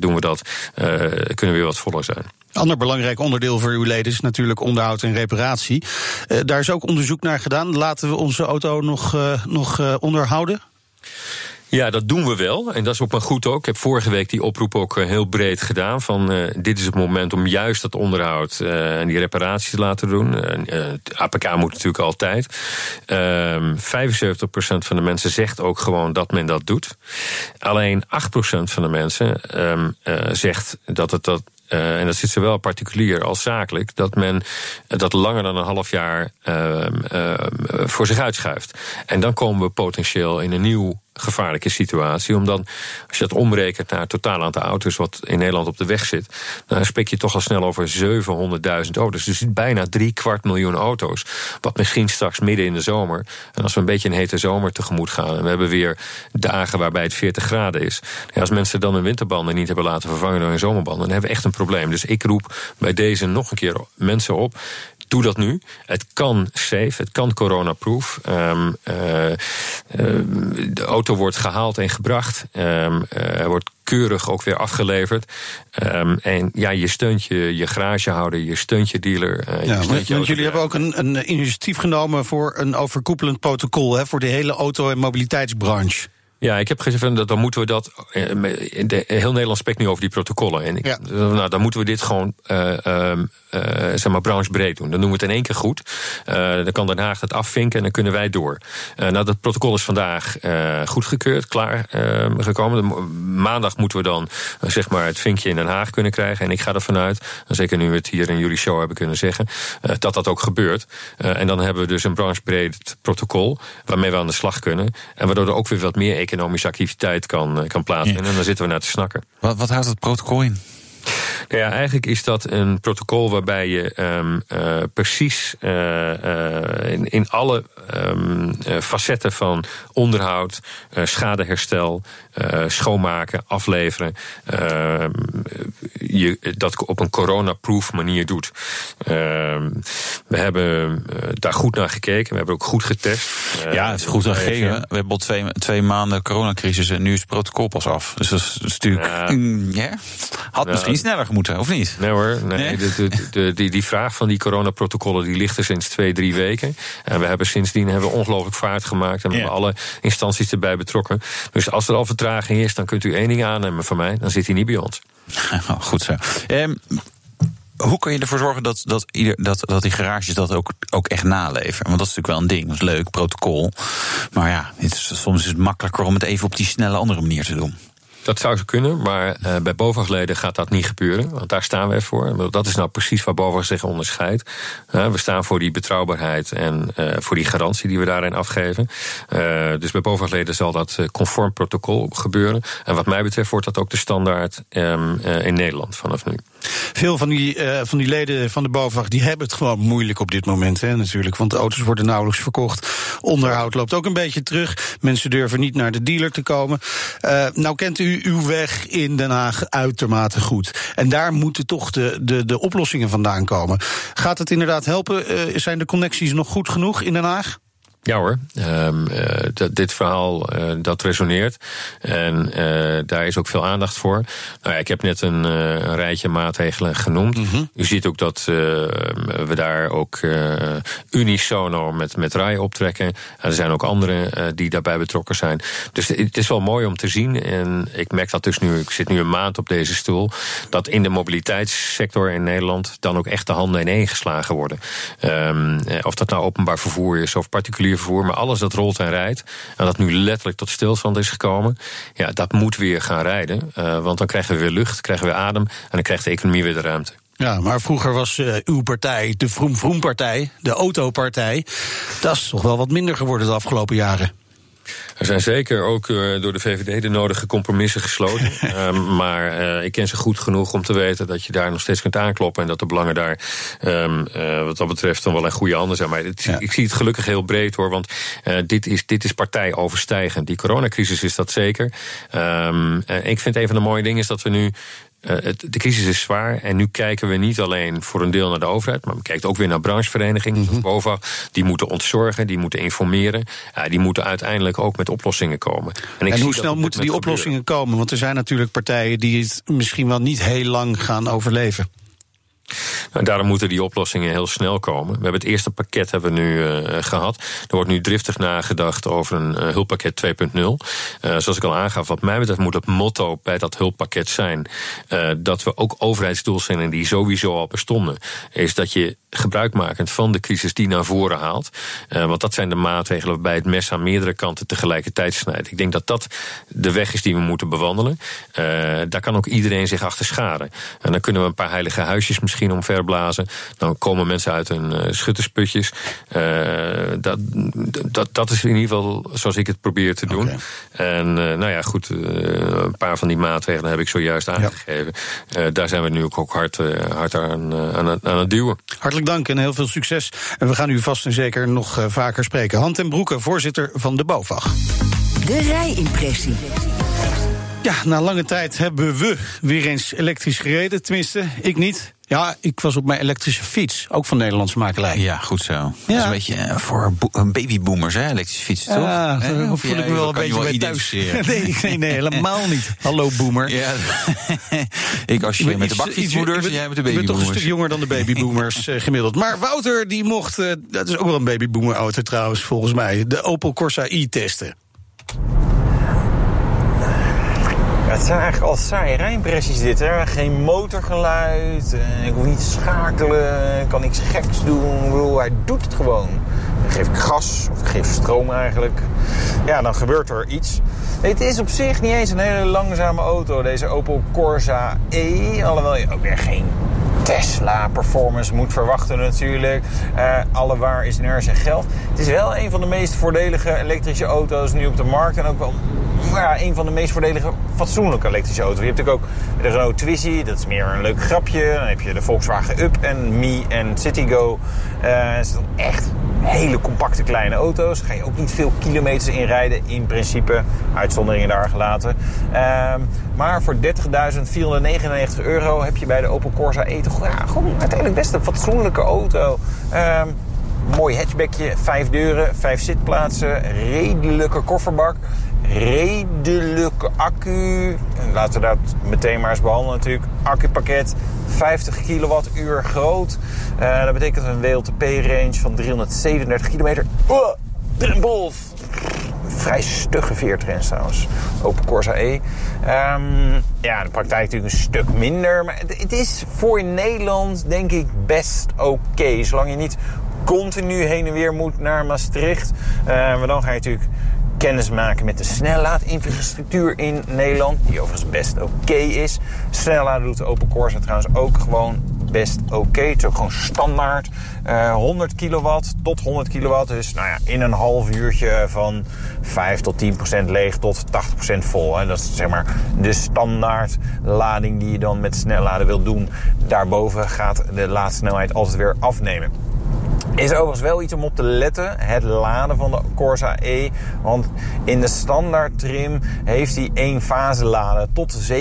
doen we dat, kunnen we weer wat voller zijn. Ander belangrijk onderdeel voor uw leden is natuurlijk onderhoud en reparatie. Uh, daar is ook onderzoek naar gedaan. Laten we onze auto nog, uh, nog uh, onderhouden? Ja, dat doen we wel. En dat is ook maar goed ook. Ik heb vorige week die oproep ook heel breed gedaan. Van dit is het moment om juist dat onderhoud en die reparaties te laten doen. Uh, APK moet natuurlijk altijd. 75% van de mensen zegt ook gewoon dat men dat doet. Alleen 8% van de mensen um, zegt dat het dat en dat zit zowel particulier als zakelijk, dat men dat langer dan een half jaar uh, uh, voor zich uitschuift. En dan komen we potentieel in een nieuw gevaarlijke situatie. Omdat als je dat omrekent naar het totaal aantal auto's wat in Nederland op de weg zit, dan spreek je toch al snel over 700.000 auto's. Dus bijna drie kwart miljoen auto's. Wat misschien straks midden in de zomer. En als we een beetje een hete zomer tegemoet gaan. En we hebben weer dagen waarbij het 40 graden is. Als mensen dan hun winterbanden niet hebben laten vervangen door hun zomerbanden, dan hebben we echt een probleem. Dus ik roep bij deze nog een keer mensen op doe dat nu. Het kan safe, het kan coronaproof. Um, uh, uh, de auto wordt gehaald en gebracht. Um, uh, wordt keurig ook weer afgeleverd. Um, en ja, je steunt je, je garagehouder, je steunt je dealer. Uh, ja, je want jullie hebben ook een, een initiatief genomen voor een overkoepelend protocol hè, voor de hele auto- en mobiliteitsbranche. Ja, ik heb gezegd dat dan moeten we dat. De, heel Nederland spreekt nu over die protocollen. En ik, ja. nou, dan moeten we dit gewoon uh, uh, uh, zeg maar branchebreed doen. Dan doen we het in één keer goed. dan kan Den Haag het afvinken en dan kunnen wij door. nou, dat protocol is vandaag goedgekeurd, klaar gekomen. Maandag moeten we dan zeg maar het vinkje in Den Haag kunnen krijgen. En ik ga ervan uit, zeker nu we het hier in jullie show hebben kunnen zeggen, dat dat ook gebeurt. en dan hebben we dus een branchebreed protocol waarmee we aan de slag kunnen. En waardoor er ook weer wat meer economische activiteit kan, kan plaatsvinden. Ja. En dan zitten we naar te snakken. Wat, wat houdt het protocol in? Nou ja, eigenlijk is dat een protocol waarbij je um, uh, precies uh, uh, in, in alle um, facetten van onderhoud, schadeherstel, schoonmaken, afleveren, ehm, je dat op een corona-proof manier doet. we hebben daar goed naar gekeken, we hebben ook goed getest. ja, het is goed naar gekeken. We hebben al twee, twee maanden coronacrisis en nu is het protocol pas af. Dus dat is, dat is natuurlijk. Ja. Mm, yeah. Had misschien sneller moeten, of niet? Nee hoor, nee. nee? De, de, de, die, die vraag van die coronaprotocollen die ligt er sinds twee, drie weken. En we hebben sindsdien hebben we ongelooflijk vaart gemaakt en we ja. hebben alle instanties erbij betrokken. Dus als er al vertraging is, dan kunt u één ding aannemen van mij, dan zit hij niet bij ons. Goed zo. Um, hoe kun je ervoor zorgen dat, dat, ieder, dat, dat die garages dat ook, ook echt naleven? Want dat is natuurlijk wel een ding, dat is leuk, protocol. Maar ja, het is, soms is het makkelijker om het even op die snelle andere manier te doen. Dat zou ze kunnen, maar uh, bij BOVAG-leden gaat dat niet gebeuren. Want daar staan wij voor. Dat is nou precies waar BOVAG zich onderscheidt. We staan voor die betrouwbaarheid en uh, voor die garantie die we daarin afgeven. dus bij BOVAG-leden zal dat conform protocol gebeuren. En wat mij betreft wordt dat ook de standaard um, in Nederland vanaf nu. Veel van die, uh, van die leden van de BOVAG die hebben het gewoon moeilijk op dit moment, hè, natuurlijk. Want de auto's worden nauwelijks verkocht. Onderhoud loopt ook een beetje terug. Mensen durven niet naar de dealer te komen. Uh, nou kent u uw weg in Den Haag uitermate goed. En daar moeten toch de, de, de oplossingen vandaan komen. Gaat het inderdaad helpen? Uh, zijn de connecties nog goed genoeg in Den Haag? Ja hoor, um, uh, dit verhaal uh, dat resoneert. En uh, daar is ook veel aandacht voor. Nou ja, ik heb net een, een rijtje maatregelen genoemd. Mm -hmm. U ziet ook dat we daar ook unisono met, met RAI optrekken. er zijn ook anderen die daarbij betrokken zijn. Dus het is wel mooi om te zien. En ik merk dat dus nu, ik zit nu een maand op deze stoel. Dat in de mobiliteitssector in Nederland dan ook echt de handen ineen geslagen worden. Um, of dat nou openbaar vervoer is of particulier maar alles dat rolt en rijdt, en dat nu letterlijk tot stilstand is gekomen, ja, dat moet weer gaan rijden. Uh, want dan krijgen we weer lucht, krijgen we adem en dan krijgt de economie weer de ruimte. Ja, maar vroeger was uh, uw partij, de Vroom Vroom Partij, de Autopartij. Dat is toch wel wat minder geworden de afgelopen jaren. Er zijn zeker ook uh, door de VVD de nodige compromissen gesloten. um, maar uh, ik ken ze goed genoeg om te weten dat je daar nog steeds kunt aankloppen. En dat de belangen daar um, uh, wat dat betreft dan wel een goede handen zijn. Maar het, ja. ik zie het gelukkig heel breed hoor. Want dit, is, dit is partijoverstijgend. Die coronacrisis is dat zeker. Um, ik vind een van de mooie dingen is dat we nu uh, de crisis is zwaar en nu kijken we niet alleen voor een deel naar de overheid, maar we kijken ook weer naar brancheverenigingen, mm -hmm. Die moeten ontzorgen, die moeten informeren, uh, die moeten uiteindelijk ook met oplossingen komen. En, en hoe snel moeten die oplossingen gebeuren. komen? Want er zijn natuurlijk partijen die het misschien wel niet heel lang gaan overleven. Daarom moeten die oplossingen heel snel komen. We hebben het eerste pakket hebben we nu uh, gehad. Er wordt nu driftig nagedacht over een uh, hulppakket 2.0. Uh, zoals ik al aangaf, wat mij betreft moet het motto bij dat hulppakket zijn... dat we ook overheidsdoelstellingen die sowieso al bestonden... is dat je gebruikmakend van de crisis die naar voren haalt. want dat zijn de maatregelen waarbij het mes aan meerdere kanten tegelijkertijd snijdt. Ik denk dat dat de weg is die we moeten bewandelen. daar kan ook iedereen zich achter scharen. En dan kunnen we een paar heilige huisjes misschien omverblazen. Dan komen mensen uit hun uh, schuttersputjes. Uh, dat, dat, dat is in ieder geval zoals ik het probeer te doen. Okay. En uh, nou ja, goed, een paar van die maatregelen heb ik zojuist aangegeven. Ja. daar zijn we nu ook, ook hard, hard aan, aan, het, aan het duwen. Hartelijk dank en heel veel succes. En we gaan u vast en zeker nog vaker spreken. Hand en Broeke, voorzitter van de BOVAG. De rijimpressie. Ja, na lange tijd hebben we weer eens elektrisch gereden. Tenminste, ik niet. Ja, ik was op mijn elektrische fiets, ook van Nederlandse makelij. Ja, goed zo. Ja. Dat is een beetje eh, voor babyboomers, hè, elektrische fietsen, toch? Ja, eh, voel ik me wel een beetje bij thuis. nee, nee, nee, helemaal niet. Hallo, boomer. Ja. ik als je met de bakfietsmoeders en jij met de babyboomers. Ik ben toch een stuk jonger dan de babyboomers uh, gemiddeld. Maar Wouter, die mocht, uh, dat is ook wel een babyboomer auto trouwens, volgens mij, de Opel Corsa i testen. Het zijn eigenlijk al saaie rijimpressies dit. Hè? Geen motorgeluid, eh, ik hoef niet te schakelen, ik kan niks geks doen. Bedoel, hij doet het gewoon. Dan geef ik gas, of ik geef stroom eigenlijk. Ja, dan gebeurt er iets. Het is op zich niet eens een hele langzame auto, deze Opel Corsa E. Alhoewel je ook weer geen Tesla-performance moet verwachten natuurlijk. Uh, alle waar is inertie geld. Het is wel een van de meest voordelige elektrische auto's nu op de markt. En ook wel ja, een van de meest voordelige fatsoenlijke elektrische auto's. Je hebt natuurlijk ook de Renault Twizy, dat is meer een leuk grapje. Dan heb je de Volkswagen Up en Me en Citigo. Uh, het zijn echt hele compacte kleine auto's. Daar ga je ook niet veel kilometers in rijden in principe. Uitzonderingen daar gelaten. Uh, maar voor 30.499 euro heb je bij de Opel Corsa E toch ja, gewoon uiteindelijk best een fatsoenlijke auto. Uh, mooi hatchbackje, vijf deuren, vijf zitplaatsen, redelijke kofferbak redelijke accu. En laten we dat meteen maar eens behandelen natuurlijk. Accupakket 50 kilowattuur groot. Uh, dat betekent een WLTP-range van 337 kilometer. Oh! Vrij stugge veertrends trouwens. Open Corsa E. Um, ja, de praktijk natuurlijk een stuk minder. Maar het is voor Nederland denk ik best oké. Zolang je niet continu heen en weer moet naar Maastricht. Uh, maar dan ga je natuurlijk kennis maken met de snellaadinfrastructuur in Nederland. Die overigens best oké okay is. De Open Corsa trouwens ook gewoon best oké. Okay. Het is ook gewoon standaard. Uh, 100 kilowatt tot 100 kilowatt. Dus nou ja, in een half uurtje van 5 tot 10 procent leeg tot 80 procent vol. Dat is zeg maar de standaard lading die je dan met snelladen wil doen. Daarboven gaat de laadsnelheid altijd weer afnemen. Is overigens wel iets om op te letten. Het laden van de Corsa E. Want in de standaard trim heeft hij één fase laden tot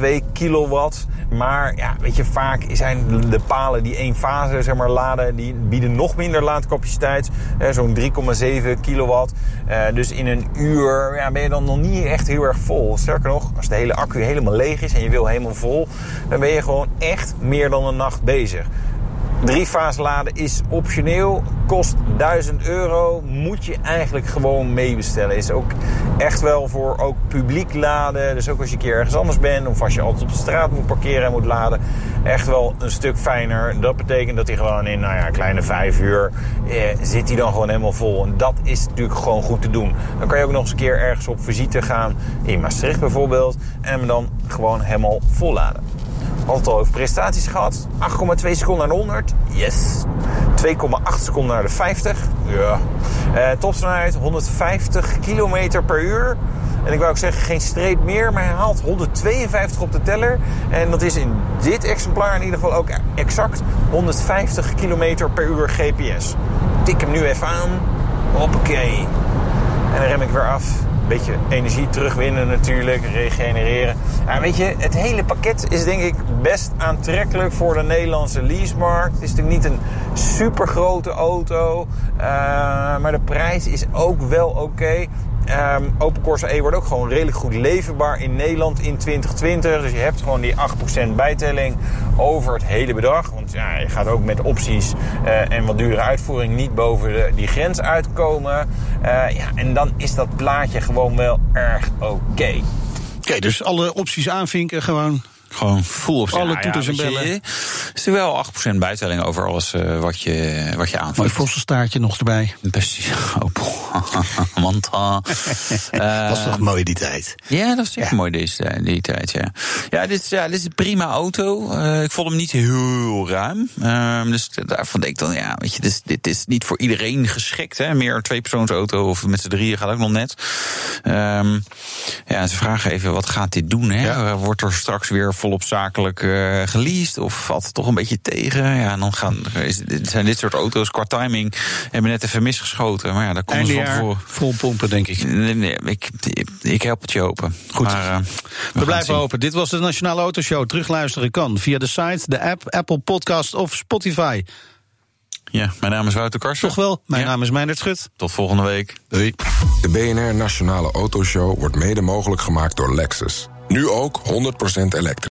7,2 kilowatt. Maar ja, weet je, vaak zijn de palen die één fase zeg maar, laden, die bieden nog minder laadcapaciteit. Zo'n 3,7 kilowatt. Uh, dus in een uur ja, ben je dan nog niet echt heel erg vol. Sterker nog, als de hele accu helemaal leeg is en je wil helemaal vol, dan ben je gewoon echt meer dan een nacht bezig. Drie fase laden is optioneel, kost 1000 euro. Moet je eigenlijk gewoon meebestellen. Is ook echt wel voor ook publiek laden. Dus ook als je een keer ergens anders bent of als je altijd op de straat moet parkeren en moet laden. Echt wel een stuk fijner. Dat betekent dat hij gewoon in nou ja, kleine vijf uur eh, zit hij dan gewoon helemaal vol. En dat is natuurlijk gewoon goed te doen. Dan kan je ook nog eens een keer ergens op visite gaan. In Maastricht bijvoorbeeld. En hem dan gewoon helemaal volladen. Altijd al over prestaties gehad. 8,2 seconden naar de 100. Yes. 2,8 seconden naar de 50. Ja. Uh, topsnelheid 150 km per uur. En ik wou ook zeggen, geen streep meer, maar hij haalt 152 op de teller. En dat is in dit exemplaar in ieder geval ook exact 150 km per uur GPS. Tik hem nu even aan. Hoppakee. En dan rem ik weer af. Beetje energie terugwinnen natuurlijk, regenereren. Ja, weet je, het hele pakket is denk ik best aantrekkelijk voor de Nederlandse leasemarkt. Het is natuurlijk niet een super grote auto, uh, maar de prijs is ook wel oké. Um, Open Corsa E wordt ook gewoon redelijk goed leverbaar in Nederland in 2020. Dus je hebt gewoon die 8% bijtelling over het hele bedrag. Want ja, je gaat ook met opties uh, en wat dure uitvoering niet boven die grens uitkomen. Uh, ja, en dan is dat plaatje gewoon wel erg oké. Oké, dus alle opties aanvinken gewoon. Gewoon full op Alle toeters ja, en bellen. Je, is er wel 8% bijtelling over alles uh, wat, je, wat je aanvinkt. Mooi vossenstaartje nog erbij. Precies. Oh, Manta. uh, was toch mooi die tijd? Ja, dat was echt ja. mooi deze, die tijd, ja. Ja, dit is, ja, dit is een prima auto. Uh, ik vond hem niet heel ruim. dus daarvan denk ik dan, ja, weet je, dit is, dit is niet voor iedereen geschikt. Hè. Meer een tweepersoonsauto of met z'n drieën gaat ook nog net. Um, ja, ze vragen even, wat gaat dit doen? Hè? Ja. Wordt er straks weer volop zakelijk uh, geleased? Of valt het toch een beetje tegen? Ja, en dan gaan, is, zijn dit soort auto's qua timing hebben net even misgeschoten. Maar ja, daar komt het van voor. Vol pompen, denk ik. Nee, nee, ik, ik help het je open. Goed. Maar, uh, we, we blijven open. Dit was de Nationale Autoshow. Terugluisteren kan via de site, de app, Apple Podcast of Spotify. Ja, mijn naam is Wouter Karsen. Toch wel, mijn ja. naam is Meindert Schut. Tot volgende week. Doei. De BNR Nationale Autoshow wordt mede mogelijk gemaakt door Lexus. Nu ook 100% elektrisch.